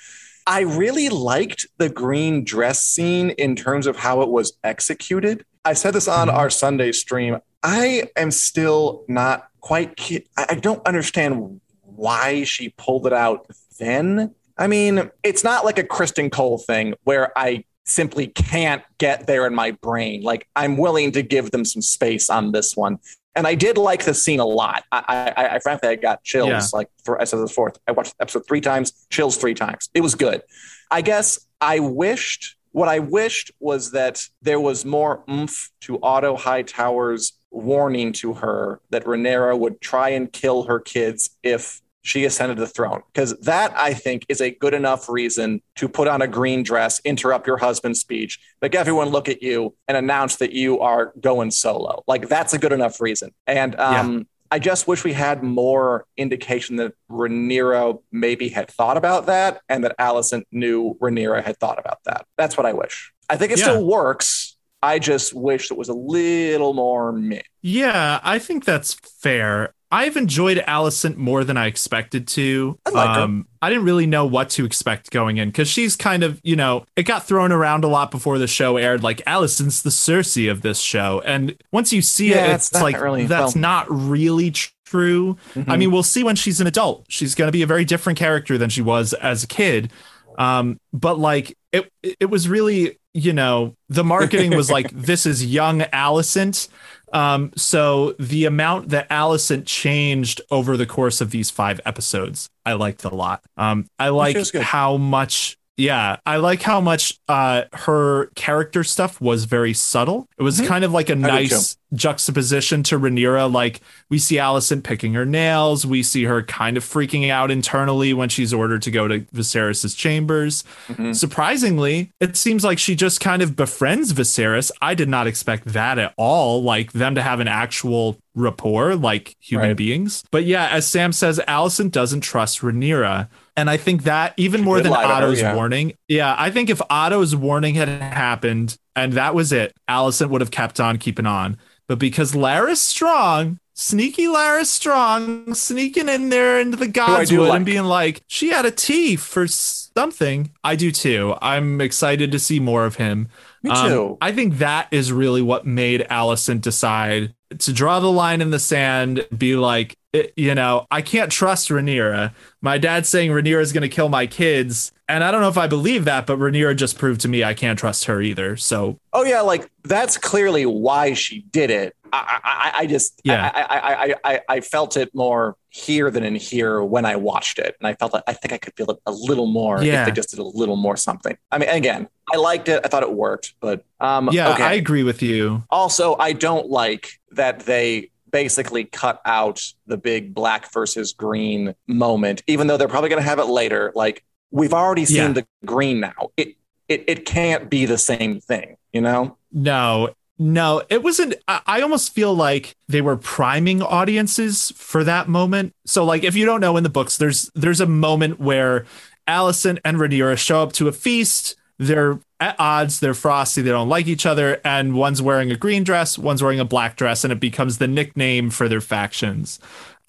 I really liked the green dress scene in terms of how it was executed. I said this on mm-hmm. our Sunday stream. I am still not quite I don't understand why she pulled it out then I mean, it's not like a Criston Cole thing where I simply can't get there in my brain. Like I'm willing to give them some space on this one. And I did like the scene a lot. I, I, I frankly, I got chills. Yeah. Like for, I said the fourth, I watched episode three times, chills three times. It was good. I guess I wished what I wished was that there was more oomph to Otto Hightower's warning to her that Rhaenyra would try and kill her kids if she ascended the throne because that i think is a good enough reason to put on a green dress interrupt your husband's speech make everyone look at you and announce that you are going solo like that's a good enough reason and um, yeah. I just wish we had more indication that Rhaenyra maybe had thought about that and that Alicent knew Rhaenyra had thought about that. That's what I wish. I think it yeah. still works. I just wish it was a little more meh. Yeah, I think that's fair. I've enjoyed Alicent more than I expected to. I, like um, I didn't really know what to expect going in because she's kind of, you know, it got thrown around a lot before the show aired. Like Alicent's the Cersei of this show, and once you see yeah, it, it's, like really, that's well, not really true. Mm-hmm. I mean, we'll see when she's an adult. She's going to be a very different character than she was as a kid. Um, but like it, it was really, you know, the marketing was like, this is young Alicent um, so the amount that Alicent changed over the course of these five episodes, I liked a lot. Um, I like how much yeah, I like how much uh, her character stuff was very subtle. It was mm-hmm. kind of like a nice juxtaposition to Rhaenyra. Like we see Alicent picking her nails, we see her kind of freaking out internally when she's ordered to go to Viserys's chambers. Mm-hmm. Surprisingly, it seems like she just kind of befriends Viserys. I did not expect that at all. Like them to have an actual rapport like human right. beings. But yeah, as Sam says, Alicent doesn't trust Rhaenyra. And I think that even more than Otto's yeah. warning, yeah, I think if Otto's warning had happened and that was it, Alicent would have kept on keeping on. But because Larys Strong, sneaky Larys Strong, sneaking in there into the Godswood like. and being like, she had a T for something. I do too. I'm excited to see more of him. Me um, too. Um, I think that is really what made Alicent decide to draw the line in the sand, be like, you know, I can't trust Rhaenyra. My dad's saying Rhaenyra is going to kill my kids, and I don't know if I believe that, but Rhaenyra just proved to me I can't trust her either. So, oh yeah, like that's clearly why she did it. I, I, I just, yeah, I, I, I, I, felt it more here than in here when I watched it, and I felt like I think I could feel it a little more yeah. if they just did a little more something. I mean, again, I liked it. I thought it worked, but um, yeah, okay. I agree with you. Also, I don't like that they basically cut out the big black versus green moment, even though they're probably going to have it later. Like we've already seen yeah. the green now. It, it it can't be the same thing, you know? No, no, it wasn't. I almost feel like they were priming audiences for that moment. So, like, if you don't know in the books, there's there's a moment where Alicent and Rhaenyra show up to a feast. They're at odds. They're frosty. They don't like each other. And one's wearing a green dress, one's wearing a black dress, and it becomes the nickname for their factions.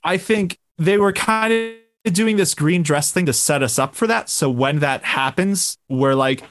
I think they were kind of doing this green dress thing to set us up for that. So when that happens, we're like,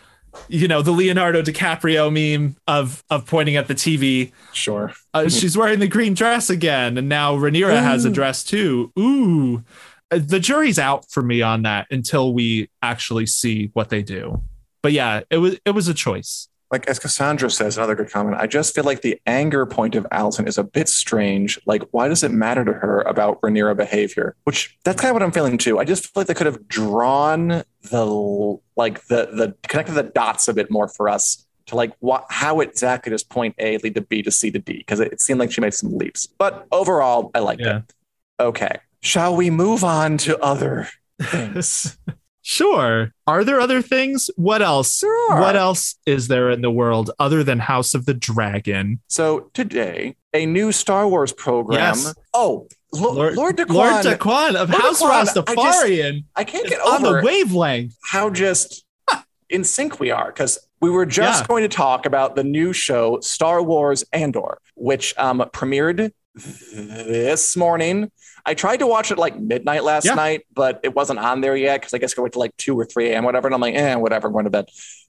you know, the Leonardo DiCaprio meme of of pointing at the TV. Sure. uh, she's wearing the green dress again, and now Rhaenyra Ooh. has a dress too. Ooh. Uh, the jury's out for me on that until we actually see what they do but yeah, it was it was a choice. Like as Cassandra says, another good comment. I just feel like the anger point of Alicent is a bit strange. Like, why does it matter to her about Rhaenyra behavior? Which that's kind of what I'm feeling too. I just feel like they could have drawn the like the the connected the dots a bit more for us to like what how exactly does point A lead to B to C to D because it, it seemed like she made some leaps. But overall, I liked yeah. it. Okay, shall we move on to other things? Sure. Are there other things? What else? Are. What else is there in the world other than House of the Dragon? So today, a new Star Wars program. Yes. Oh, Lo- Lord, Lord Daquan. Lord Daquan of Lord House Daquan, I just- I can't get on over the wavelength. how just in sync we are because we were just Yeah. going to talk about the new show Star Wars Andor, which um, premiered this morning. I tried to watch it like midnight last Yeah. night, but it wasn't on there yet because I guess it went to like two or three a.m. whatever, and I'm like, eh, whatever, I'm going to bed.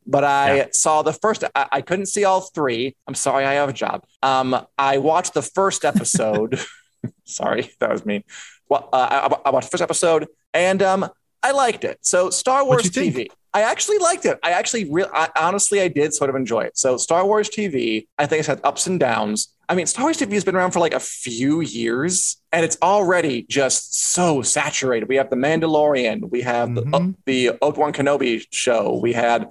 But I Yeah. saw the first. I, I couldn't see all three. I'm sorry, I have a job. Um, I watched the first episode. sorry, that was me. Well, uh, I, I watched the first episode, and um, I liked it. So Star Wars What'd think? TV. I actually liked it. I actually, real, I, honestly, I did sort of enjoy it. So Star Wars TV, I think it's had ups and downs. I mean, Star Wars TV has been around for like a few years, and it's already just so saturated. We have the Mandalorian, we have the, Mhm. the Obi Wan Kenobi show, we had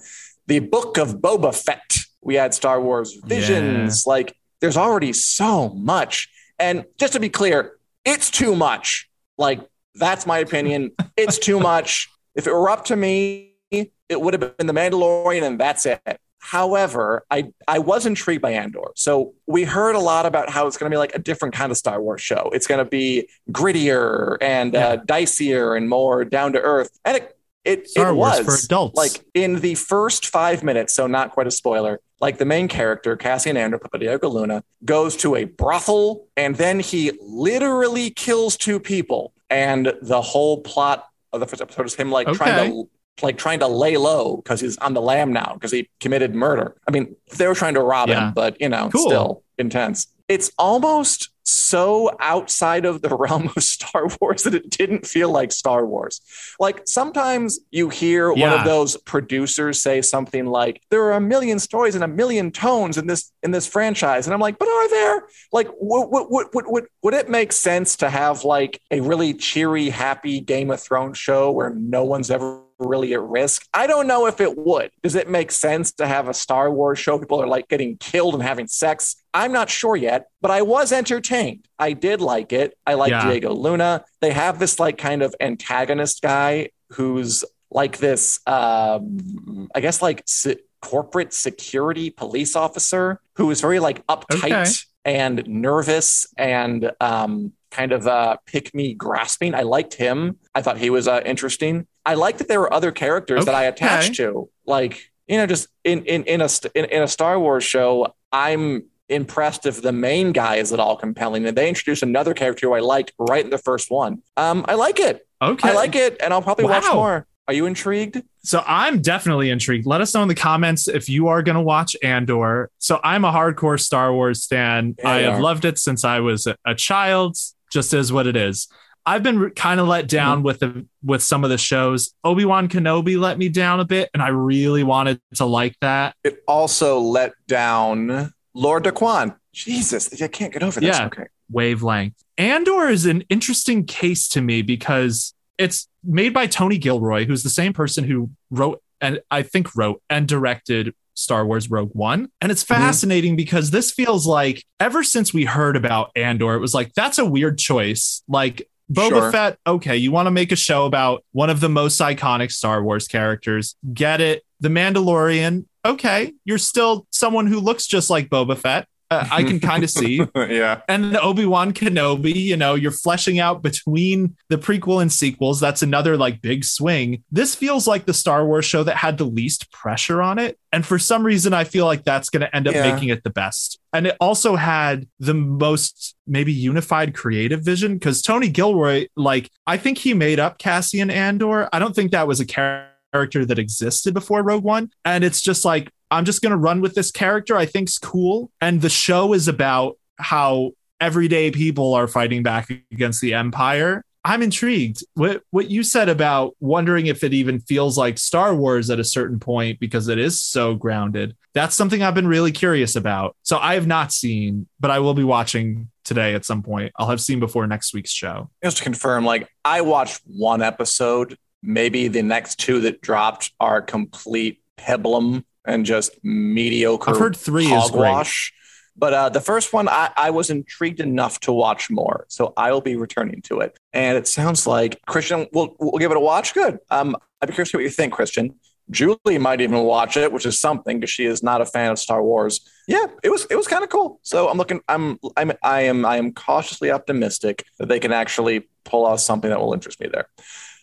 the Book of Boba Fett, we had Star Wars Visions. Like, there's already so much. And just to be clear, it's too much. Like, that's my opinion. It's too much. If it were up to me, it would have been The Mandalorian, and that's it. However, I, I was intrigued by Andor. So we heard a lot about how it's going to be like a different kind of Star Wars show. It's going to be grittier and uh, dicier and more down to earth. And it, it, Star it Wars was for adults. like in the first five minutes, so not quite a spoiler, like the main character, Cassian Andor, Papa Diego Luna, goes to a brothel and then he literally kills two people. And the whole plot of the first episode is him like trying to like trying to lay low because he's on the lam now because he committed murder. I mean, they were trying to rob Yeah. him, but you know, Cool. still intense. It's almost so outside of the realm of Star Wars that it didn't feel like Star Wars. Like sometimes you hear one of those producers say something like, "There are a million stories and a million tones in this in this franchise," and I'm like, "But are there? Like, would would would, would, would it make sense to have like a really cheery, happy Game of Thrones show where no one's ever really at risk? I don't know if it would. Does it make sense to have a Star Wars show people are like getting killed and having sex? I'm not sure yet, but I was entertained. I did like it. I like Yeah. Diego Luna. They have this like kind of antagonist guy who's like this, um, I guess like se- corporate security police officer who is very like uptight Okay. and nervous and um, kind of uh, pick me grasping. I liked him. I thought he was uh, interesting. I liked that there were other characters that I attached to, like you know, just in in in a in, in a Star Wars show. I'm impressed if the main guy is at all compelling, and they introduced another character who I liked right in the first one. Um, I like it. Okay. I like it, and I'll probably watch more. Are you intrigued? So I'm definitely intrigued. Let us know in the comments if you are going to watch Andor. So I'm a hardcore Star Wars fan. Yeah, I have are. loved it since I was a child. Just is what it is. I've been kind of let down Mm-hmm. with the with some of the shows. Obi Wan Kenobi let me down a bit, and I really wanted to like that. It also let down Lord Daquan. Jesus, I can't get over this. Yeah. Okay. wavelength. Andor is an interesting case to me because it's made by Tony Gilroy, who's the same person who wrote and I think wrote and directed Star Wars Rogue One. And it's Mhm. fascinating because this feels like ever since we heard about Andor, it was like, that's a weird choice. Like, Boba Sure. Fett, okay, you want to make a show about one of the most iconic Star Wars characters. Get it. The Mandalorian, okay, you're still someone who looks just like Boba Fett. I can kind of see. yeah. And the Obi Wan Kenobi, you know, you're fleshing out between the prequel and sequels. That's another like big swing. This feels like the Star Wars show that had the least pressure on it. And for some reason, I feel like that's going to end up Yeah. making it the best. And it also had the most maybe unified creative vision because Tony Gilroy, like, I think he made up Cassian Andor. I don't think that was a character character that existed before Rogue One. And it's just like, I'm just going to run with this character I think's cool. And the show is about how everyday people are fighting back against the Empire. I'm intrigued. What what you said about wondering if it even feels like Star Wars at a certain point because it is so grounded. That's something I've been really curious about. So I have not seen, but I will be watching today at some point. I'll have seen before next week's show. Just to confirm, like I watched one episode. Maybe the next two that dropped are complete peblum and just mediocre I've heard three is great. hogwash. But uh, the first one, I, I was intrigued enough to watch more, so I will be returning to it. And it sounds like Christian will will give it a watch. Good. Um, I'd be curious to what you think, Christian. Julie might even watch it, which is something because she is not a fan of Star Wars. Yeah, it was it was kind of cool. So I'm looking. I'm I'm I am I am cautiously optimistic that they can actually pull off something that will interest me there.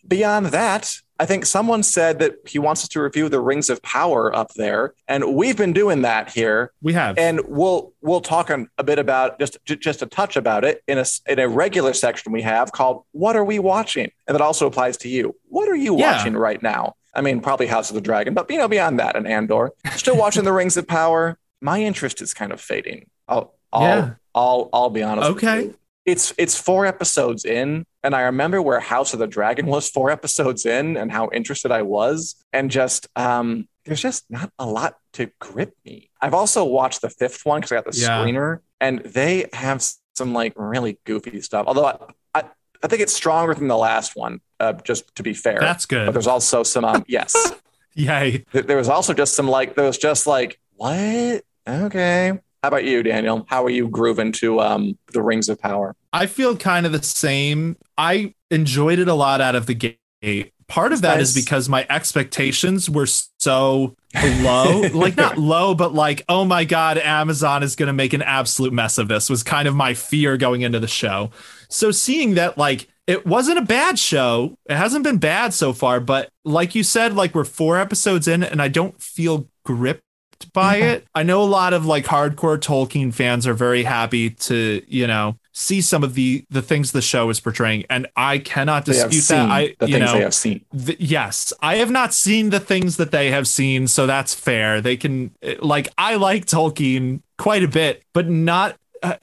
Beyond that, I think someone said that he wants us to review the Rings of Power up there, and we've been doing that here. We have, and we'll we'll talk a bit about just just a touch about it in a in a regular section we have called "What Are We Watching," and that also applies to you. What are you Yeah. watching right now? I mean, probably House of the Dragon, but you know, beyond that, and Andor. Still watching the Rings of Power. My interest is kind of fading. I'll I'll Yeah. I'll, I'll be honest. with Okay. It's it's four episodes in, and I remember where House of the Dragon was four episodes in, and how interested I was, and just um, there's just not a lot to grip me. I've also watched the fifth one because I got the Yeah. screener, and they have some like really goofy stuff. Although I, I, I think it's stronger than the last one. Uh, just to be fair, That's good. But there's also some um, yes. Yay. There was also just some like there was just like what? Okay. How about you, Daniel? How are you grooving to um the Rings of Power? I feel kind of the same. I enjoyed it a lot out of the gate. Part of that is Nice. because my expectations were so low. like not low, but like, oh my god, Amazon is going to make an absolute mess of this was kind of my fear going into the show. So seeing that like it wasn't a bad show. It hasn't been bad so far, but like you said like we're 4 episodes in and I don't feel gripped by Yeah. it. I know a lot of like hardcore Tolkien fans are very happy to, you know, see some of the the things the show is portraying and I cannot dispute that. I the you know they have seen. Th- yes, I have not seen the things that they have seen, so that's fair. They can like I like Tolkien quite a bit, but not uh,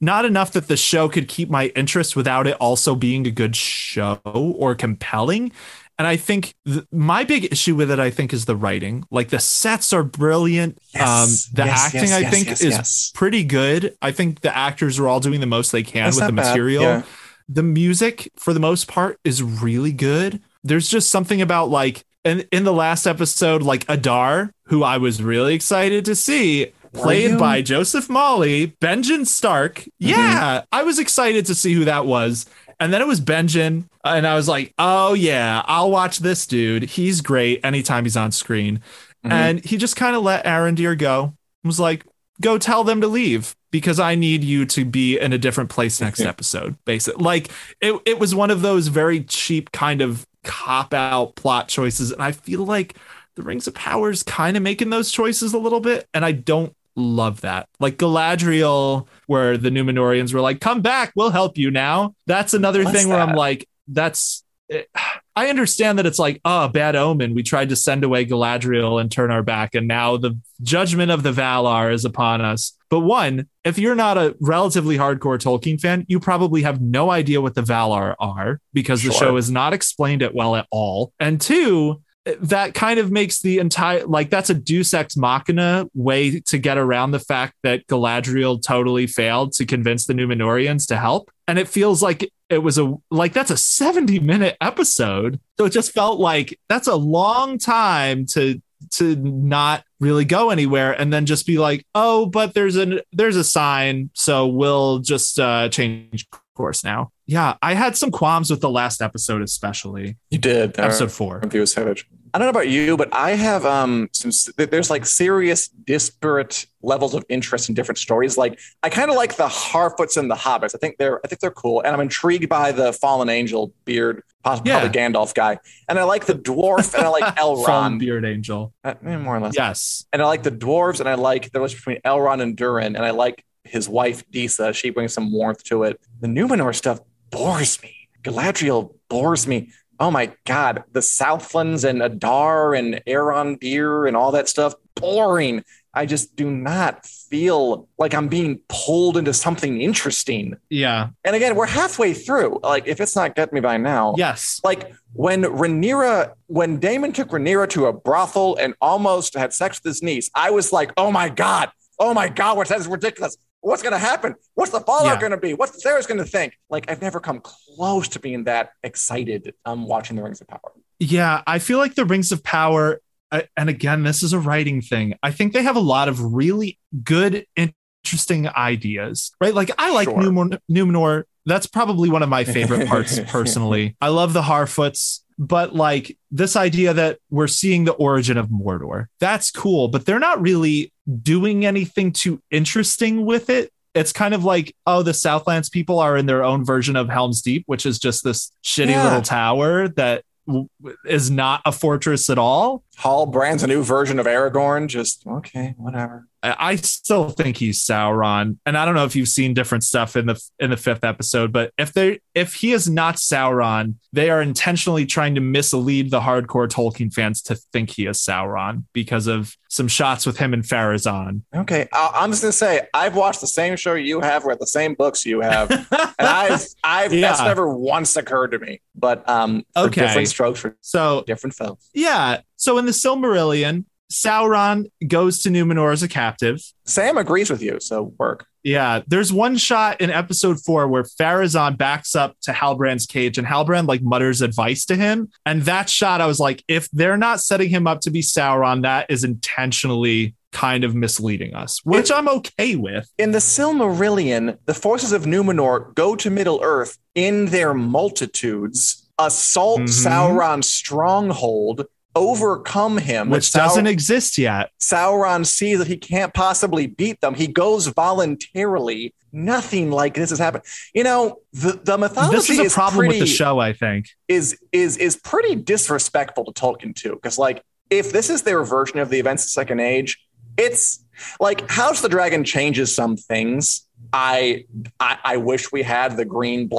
not enough that the show could keep my interest without it also being a good show or compelling. And I think th- my big issue with it, I think, is the writing. Like the sets are brilliant. Yes, um, the yes, acting, yes, I think, is pretty good. I think the actors are all doing the most they can That's with the material. Yeah. the music for the most part is really good. There's just something about like in, in the last episode like adar who i was really excited to see played by joseph Mawle benjamin stark. Yeah i was excited to see who that was and then it was benjamin and i was like oh yeah i'll watch this dude he's great anytime he's on screen Mhm. and he just kind of let Arondir go and was like go tell them to leave because I need you to be in a different place next episode. Basically, like it, it was one of those very cheap kind of cop out plot choices, and I feel like the Rings of Power is kind of making those choices a little bit, and I don't love that. Like Galadriel, where the Numenoreans were like, "Come back, we'll help you now." That's another What's thing where I'm like, "That's." it- I understand that it's like, oh, bad omen. We tried to send away Galadriel and turn our back, and now the judgment of the Valar is upon us. But one, if you're not a relatively hardcore Tolkien fan, you probably have no idea what the Valar are because the show has not explained it well at all. And two, that kind of makes the entire like that's a Deus Ex Machina way to get around the fact that Galadriel totally failed to convince the Numenoreans to help. And it feels like it was a like that's a 70 minute episode. So it just felt like that's a long time to to not really go anywhere and then just be like, oh, but there's an there's a sign, so we'll just uh change course now. Yeah, I had some qualms with the last episode, especially You did. episode four. Confused Savage. I don't know about you, but I have um some there's like serious disparate levels of interest in different stories. Like I kind of like the Harfoots and the Hobbits. I think they're I think they're cool, and I'm intrigued by the fallen angel beard, possibly Yeah. Gandalf guy, and I like the dwarf, and I like Elrond, Beard Angel. Uh, eh, more or less. Yes. And I like the dwarves, and I like the relationship between Elrond and Durin, and I like his wife Disa. She brings some warmth to it. The Numenor stuff bores me. Galadriel bores me. Oh my god, the Southlands and Adar and Arondir and all that stuff boring. I just do not feel like I'm being pulled into something interesting. Yeah. And again, we're halfway through. Like if it's not getting me by now, Yes. like when Rhaenyra, when Daemon took Rhaenyra to a brothel and almost had sex with his niece, I was like, oh my God, oh my God, what's that's ridiculous. What's going to happen? What's the fallout Yeah. going to be? What's Sarah's going to think? Like, I've never come close to being that excited um, watching The Rings of Power. Yeah. I feel like the Rings of Power, uh, and again, this is a writing thing. I think they have a lot of really good, interesting ideas, right? Like I like Sure. Numenor, Numenor. That's probably one of my favorite parts personally. I love the Harfoots, but like this idea that we're seeing the origin of Mordor, that's cool, but they're not really doing anything too interesting with it. It's kind of like, oh, the Southlands people are in their own version of Helm's Deep, which is just this shitty Yeah. little tower that w- is not a fortress at all. Halbrand's a new version of Aragorn. Just okay, whatever. I still think he's Sauron, and I don't know if you've seen different stuff in the in the fifth episode, but if they if he is not Sauron, they are intentionally trying to mislead the hardcore Tolkien fans to think he is Sauron because of some shots with him and Pharazon. Okay, I'm just gonna say I've watched the same show you have, read the same books you have, and I've I've that's never once occurred to me. But um, Okay. different strokes for So different films. yeah, so in the Silmarillion, Sauron goes to Numenor as a captive. Sam agrees with you, so work. Yeah, there's one shot in episode four where Pharazon backs up to Halbrand's cage and Halbrand like mutters advice to him. And that shot, I was like, if they're not setting him up to be Sauron, that is intentionally kind of misleading us, which I'm okay with. In the Silmarillion, the forces of Numenor go to Middle Earth in their multitudes, assault Mhm. Sauron's stronghold, overcome him, Which Sau- doesn't exist yet. Sauron sees that he can't possibly beat them. He goes voluntarily. Nothing like this has happened. You know, the, the mythology This is a problem with the show, I think. is is is pretty disrespectful to Tolkien too. Because like, if this is their version of the events of the Second Age, it's like House of the Dragon changes some things. I I, I wish we had the green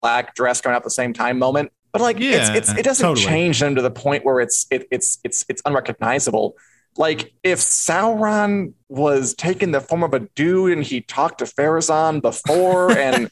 black dress going out at the same time moment. But like, Yeah, it's it doesn't totally. change them to the point where it's it, it's it's it's unrecognizable. Like if Sauron was taking the form of a dude and he talked to Pharazon before and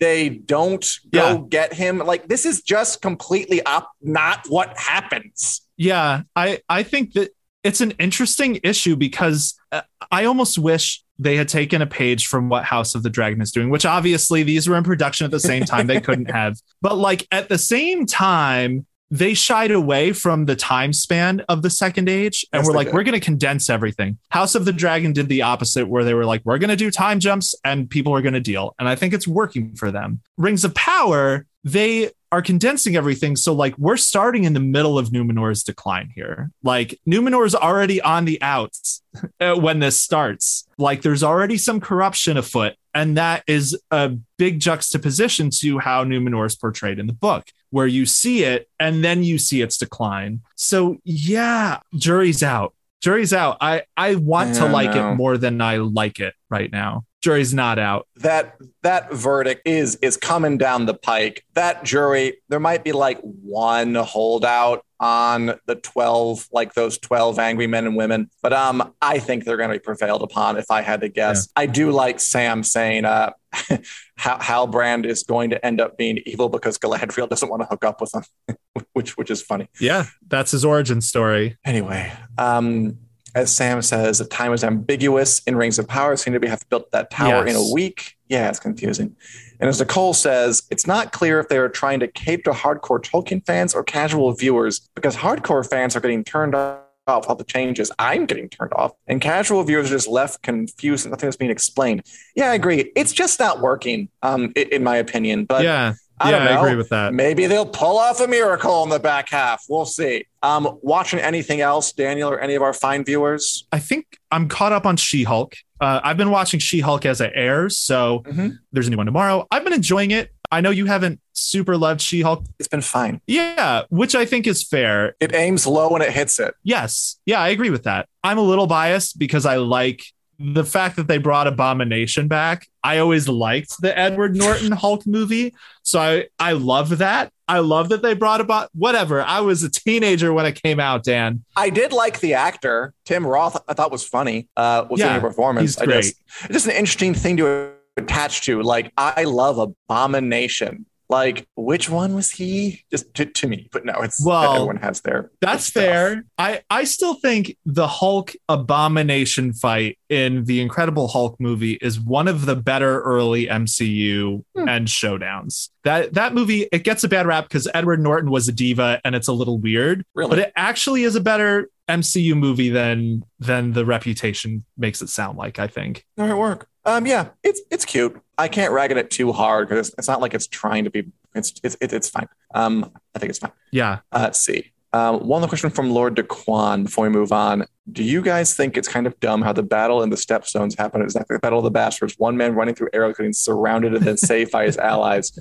they don't go Yeah. get him, like this is just completely up not what happens. Yeah, I I think that it's an interesting issue because uh, I almost wish they had taken a page from what House of the Dragon is doing, which obviously these were in production at the same time. They couldn't have. But like at the same time, they shied away from the time span of the second age and Yes, we're like, did. we're going to condense everything. House of the Dragon did the opposite, where they were like, we're going to do time jumps and people are going to deal. And I think it's working for them. Rings of Power, they are condensing everything. So, like, we're starting in the middle of Numenor's decline here. Like, Numenor's already on the outs uh, when this starts. Like, there's already some corruption afoot. And that is a big juxtaposition to how Numenor is portrayed in the book, where you see it and then you see its decline. So, yeah, jury's out. Jury's out. I, I want to like know. it more than I like it right now. Jury's not out. That that verdict is is coming down the pike. That jury, there might be like one holdout on the 12 like those 12 angry men and women but um i think they're going to be prevailed upon if i had to guess i do like sam saying uh Hal, Brand is going to end up being evil because Galadriel doesn't want to hook up with him, which which is funny. Yeah, that's his origin story. Anyway, um, as Sam says, the time is ambiguous in Rings of Power. Seem to be have to build that tower in a week. Yeah, it's confusing. And as Nicole says, it's not clear if they are trying to cater to hardcore Tolkien fans or casual viewers because hardcore fans are getting turned off all the changes. I'm getting turned off, and casual viewers are just left confused and nothing is being explained. Yeah, I agree. It's just not working, um, in my opinion. But yeah, I yeah, don't know. I agree with that. Maybe they'll pull off a miracle in the back half. We'll see. Um, watching anything else, Daniel, or any of our fine viewers? I think I'm caught up on She Hulk. Uh, I've been watching She Hulk as it airs, so Mhm. there's a new one tomorrow. I've been enjoying it. I know you haven't super loved She Hulk. It's been fine. Yeah, which I think is fair. It aims low and it hits it. Yes. Yeah, I agree with that. I'm a little biased because I like the fact that they brought Abomination back. I always liked the Edward Norton Hulk movie. So I, I love that. I love that they brought about whatever. I was a teenager when it came out, Dan. I did like the actor Tim Roth. I thought was funny. Uh, was in Yeah, the performance. he's I great. just, it's just an interesting thing to attach to. Like I love Abomination. Like, which one was he? Just to, to me, but no, it's Well, everyone has their. That's stuff. fair. I I still think the Hulk abomination fight in the Incredible Hulk movie is one of the better early MCU Hmm. and showdowns. That that movie it gets a bad rap because Edward Norton was a diva and it's a little weird, Really? but it actually is a better MCU movie than than the reputation makes it sound like. I think. All right, work. Um, yeah, it's it's cute. I can't rag on it too hard because it's, it's not like it's trying to be. It's it's it's, it's fine. Um, I think it's fine. Yeah. Uh, let's see. Um, one other question from Lord DeQuan before we move on. Do you guys think it's kind of dumb how the battle in the Stepstones happened exactly the Battle of the Bastards? One man running through arrows getting surrounded and then saved by his allies.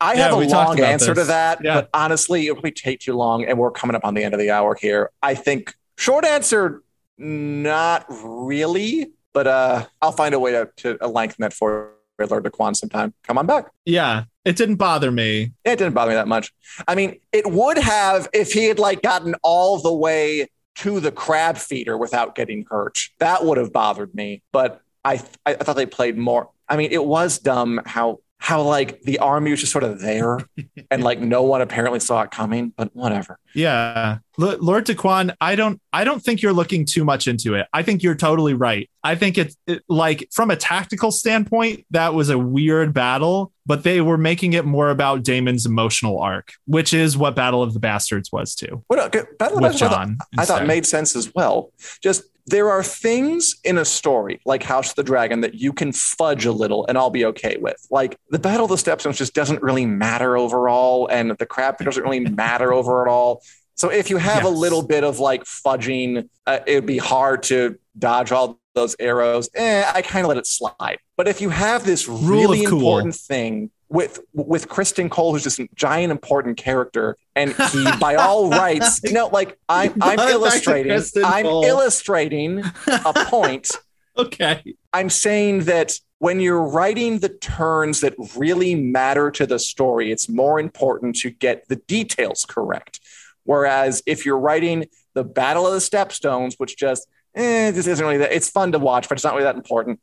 I Yeah, have a long answer to that, Yeah. but honestly, it would probably take too long, and we're coming up on the end of the hour here. I think short answer, not really, but uh, I'll find a way to, to lengthen that for Lord DeQuan sometime. Come on back. Yeah. It didn't bother me. It didn't bother me that much. I mean, it would have if he had like gotten all the way to the crab feeder without getting hurt. That would have bothered me. But I, I thought they played more. I mean, it was dumb how how like the army was just sort of there and like no one apparently saw it coming. But whatever. Yeah. L- Lord Daquan, I don't I don't think you're looking too much into it. I think you're totally right. I think it's it, like from a tactical standpoint, that was a weird battle, but they were making it more about Daemon's emotional arc, which is what Battle of the Bastards was too. What okay, Battle of the Bastards, I thought- John. I thought made sense as well. Just there are things in a story like House of the Dragon that you can fudge a little and I'll be okay with. Like the Battle of the Stepstones just doesn't really matter overall, and the crab doesn't really matter over at all. So if you have a little bit of like fudging, uh, it would be hard to dodge all those arrows. Eh, I kind of let it slide. But if you have this really cool. important thing with with Criston Cole, who's just a giant important character, and he by all rights, you know, like I'm I'm illustrating, I'm Cole. illustrating a point. Okay. I'm saying that when you're writing the turns that really matter to the story, it's more important to get the details correct. Whereas if you're writing the Battle of the Stepstones, which just eh, this isn't really that it's fun to watch, but it's not really that important.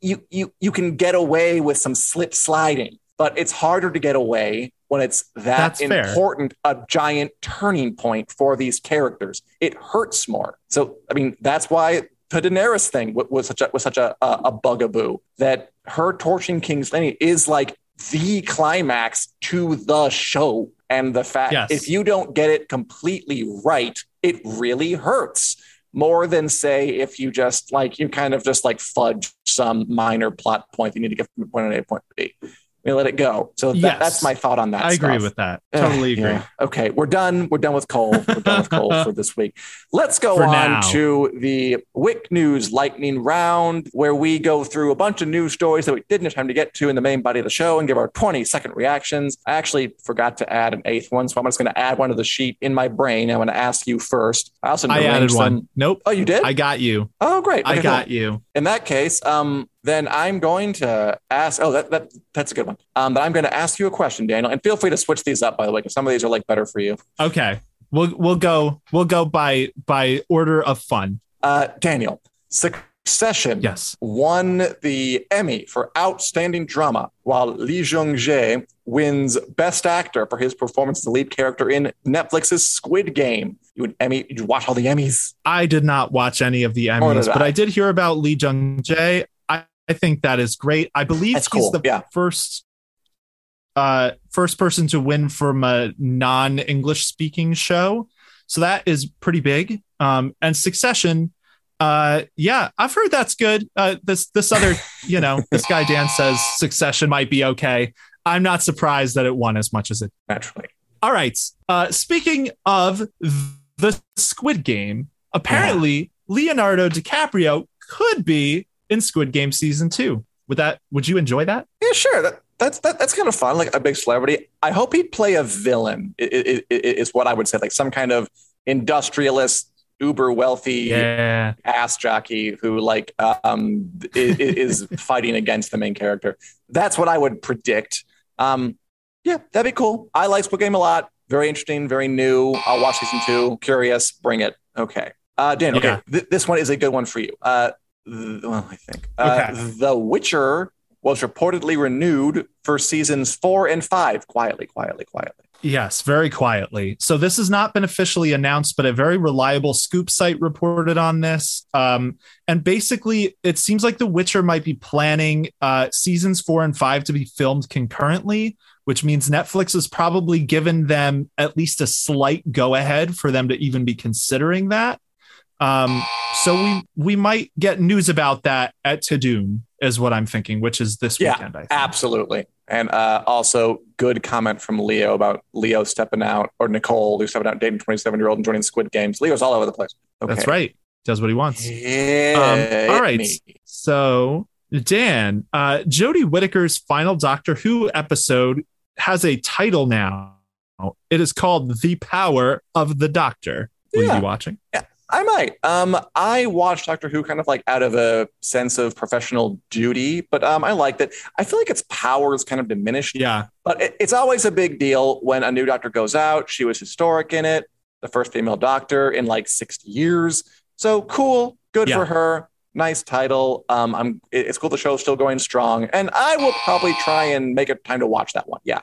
You you you can get away with some slip sliding, but it's harder to get away when it's that That's fair. important a giant turning point for these characters. It hurts more. So I mean that's why the Daenerys thing wa- was such a was such a, a, a bugaboo that her torching King's Landing is like the climax to the show. And the fact Yes. if you don't get it completely right, it really hurts more than say if you just like you kind of just like fudge some minor plot point you need to get from point A to point B. You let it go. So that, Yes. that's my thought on that. I agree with that. Totally agree. yeah. Okay, we're done. We're done with Cole. We're done with Cole for this week. Let's go For on now. to the Wick News Lightning Round, where we go through a bunch of news stories that we didn't have time to get to in the main body of the show and give our 20 second reactions. I actually forgot to add an eighth one, so I'm just going to add one to the sheet in my brain. I'm going to ask you first. I also I added one. Nope. Oh, you did? I got you. oh, great. I got cool. you. In that case, um, then I'm going to ask. Oh, that, that that's a good one. Um, but I'm going to ask you a question, Daniel, and feel free to switch these up, by the way, because some of these are like better for you. Okay. We'll we'll go we'll go by by order of fun. Uh, Daniel, Succession Yes. won the Emmy for Outstanding Drama, while Lee Jung Jae wins Best Actor for his performance as the lead character in Netflix's Squid Game. You would Emmy? Did you watch all the Emmys? I did not watch any of the Emmys, but I. I did hear about Lee Jung Jae. I, think that is great. I believe That's he's cool, the yeah. first uh first person to win from a non-English speaking show. So that is pretty big. Um and Succession uh yeah, I've heard that's good. Uh this this other, you know, this guy Dan says Succession might be okay. I'm not surprised that it won as much as it Naturally. all right. Uh, speaking of the Squid Game, apparently Leonardo DiCaprio could be in Squid Game season two. Would that? Would you enjoy that? Yeah, sure. That, that's that, that's kind of fun. Like a big celebrity. I hope he'd play a villain. i- i- i- Is what I would say. Like some kind of industrialist, uber wealthy Yeah. ass jockey who like um i- i- is fighting against the main character. That's what I would predict. Um, yeah, that'd be cool. I like Squid Game a lot. Very interesting. Very new. I'll watch season two. Curious. Bring it. Okay. Uh, Dan. Okay. Yeah. Th- this one is a good one for you. Uh, well, I think uh, Okay. The Witcher was reportedly renewed for seasons four and five. Quietly, quietly, quietly. Yes, very quietly. So this has not been officially announced, but a very reliable scoop site reported on this. Um, and basically, it seems like The Witcher might be planning uh, seasons four and five to be filmed concurrently, which means Netflix has probably given them at least a slight go ahead for them to even be considering that. Um, so we we might get news about that at Tudum, is what I'm thinking, which is this Yeah, weekend. I think. Absolutely. And uh, also, good comment from Leo about Leo stepping out, or Nicole, who's stepping out dating 27 year old and joining Squid Games. Leo's all over the place. Okay. That's right. Does what he wants. Yeah. Um, all right. So, Dan, uh, Jodie Whittaker's final Doctor Who episode has a title now. It is called The Power of the Doctor. Will you Yeah. be watching? I might. Um, I watch Doctor Who kind of like out of a sense of professional duty, but um, I like that. I feel like its power is kind of diminished, Yeah. but it, it's always a big deal when a new doctor goes out. She was historic in it, the first female doctor in like 60 years. So cool, good Yeah. for her. Nice title. Um, I'm. it- It's cool. The show's still going strong, and I will probably try and make it time to watch that one. Yeah.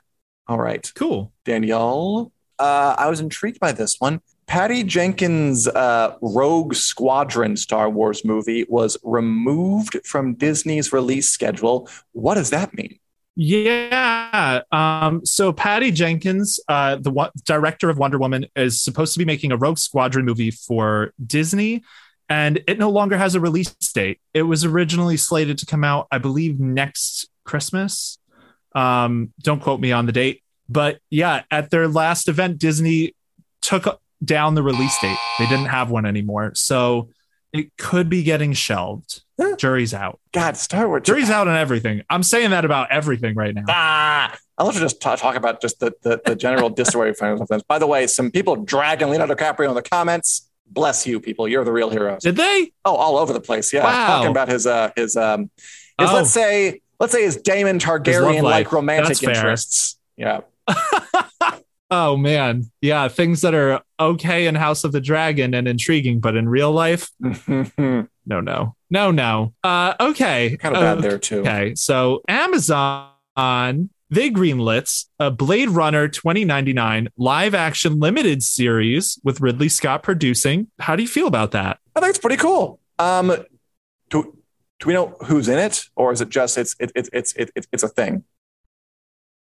All right. Cool. Danielle. Uh, I was intrigued by this one. Patty Jenkins' uh, Rogue Squadron Star Wars movie was removed from Disney's release schedule. What does that mean? Yeah. Um, so Patty Jenkins, uh, the director of Wonder Woman, is supposed to be making a Rogue Squadron movie for Disney, and it no longer has a release date. It was originally slated to come out, I believe, next Christmas. Um, don't quote me on the date, but yeah, at their last event, Disney took down the release date. They didn't have one anymore, so it could be getting shelved. Huh. Jury's out. God, Star Wars. Jury's out on everything. I'm saying that about everything right now. Ah, I'll you just ta- talk about just the, the, the general disarray of Fantasy. By the way, some people dragging Leonardo DiCaprio in the comments. Bless you, people. You're the real heroes. Did they? Oh, all over the place. Yeah, Wow. talking about his uh his um his Oh. let's say let's say his Daemon Targaryen like romantic interests. Yeah. Oh man, yeah, things that are okay in House of the Dragon and intriguing, but in real life, no, no, no, no. Uh, okay, kind of bad there too. Okay, so Amazon they greenlit a Blade Runner 2099 live action limited series with Ridley Scott producing. How do you feel about that? I think it's pretty cool. Um, do do we know who's in it, or is it just it's it, it, it's it, it, it's a thing?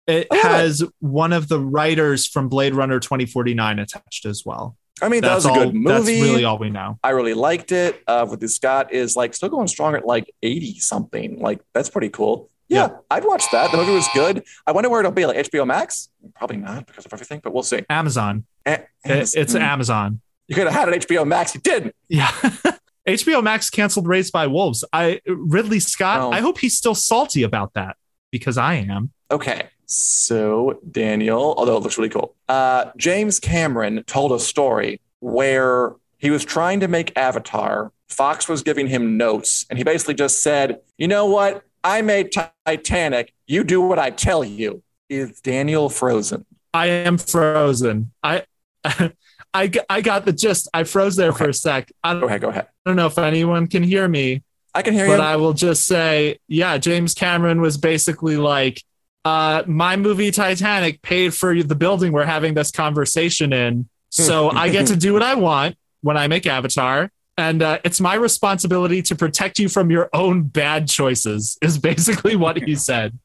It it. has one of the writers from Blade Runner 2049 attached as well. I mean, that was a all. good movie. That's really all we know. I really liked it. Uh, with the Scott is like still going strong at like eighty something. Like that's pretty cool. Yeah, Yeah. I'd watch that. The movie was good. I wonder where it'll be. Like HBO Max? Probably not because of everything, but we'll see. Amazon. It- it's Amazon. You could have had it HBO Max. You didn't. Yeah. HBO Max canceled Raised by Wolves. I Ridley Scott, Oh. I hope he's still salty about that because I am. Okay. So, Daniel, although it looks really cool, uh, James Cameron told a story where he was trying to make Avatar. Fox was giving him notes, and he basically just said, You know what? I made Titanic. You do what I tell you. Is Daniel frozen? I am frozen. I. I, I got the gist. I froze there for a sec. I Go don't, ahead. Go ahead. I don't know if anyone can hear me, I can hear but you. But I will just say, yeah, James Cameron was basically like, uh, my movie Titanic paid for the building we're having this conversation in. So I get to do what I want when I make Avatar. And uh, it's my responsibility to protect you from your own bad choices, is basically what he said.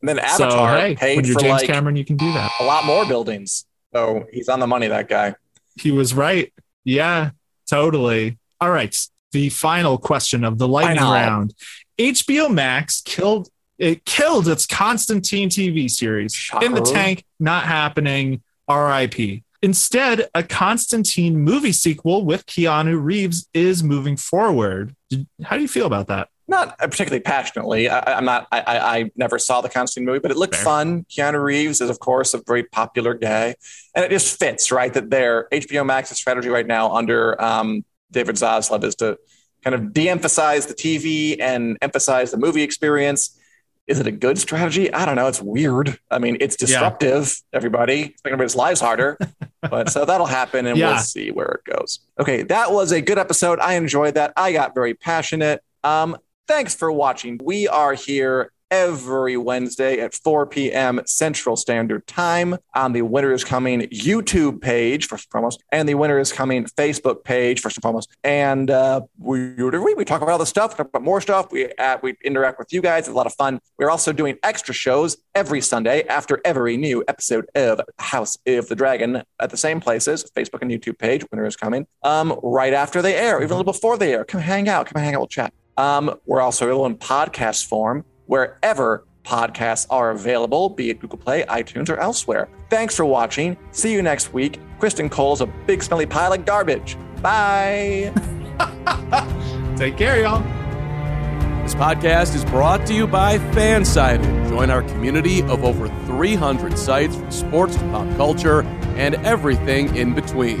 and then so, Avatar hey, paid when you're for James like Cameron, you can do that. a lot more buildings. So he's on the money, that guy. He was right. Yeah, totally. All right. The final question of the lightning round. HBO Max killed it killed its Constantine TV series. In the tank, not happening. RIP. Instead, a Constantine movie sequel with Keanu Reeves is moving forward. How do you feel about that? not particularly passionately. I, I'm not. I, I, I never saw the Constantine movie, but it looked Fair. fun. Keanu Reeves is, of course, a very popular guy, and it just fits right that their HBO Max's strategy right now under um, David Zaslav is to kind of de-emphasize the TV and emphasize the movie experience. Is it a good strategy? I don't know. It's weird. I mean, it's disruptive. Everybody, it's making everybody's lives harder. but so that'll happen, and Yeah. we'll see where it goes. Okay, that was a good episode. I enjoyed that. I got very passionate. Um, Thanks for watching. We are here every Wednesday at 4 p.m. Central Standard Time on the Winter is Coming YouTube page, first and foremost, and the Winter is Coming Facebook page, first and foremost. And uh, we, we talk about all the stuff, talk about more stuff. We, uh, we interact with you guys. It's a lot of fun. We're also doing extra shows every Sunday after every new episode of House of the Dragon at the same places, Facebook and YouTube page, Winter is Coming, um, right after they air, even a little before they air. Come hang out. Come hang out. We'll chat. Um, we're also available in podcast form wherever podcasts are available, be it Google Play, iTunes, or elsewhere. Thanks for watching. See you next week. Criston Cole's a big smelly pile of garbage. Bye. Take care, y'all. This podcast is brought to you by Fansided. Join our community of over 300 sites from sports to pop culture and everything in between.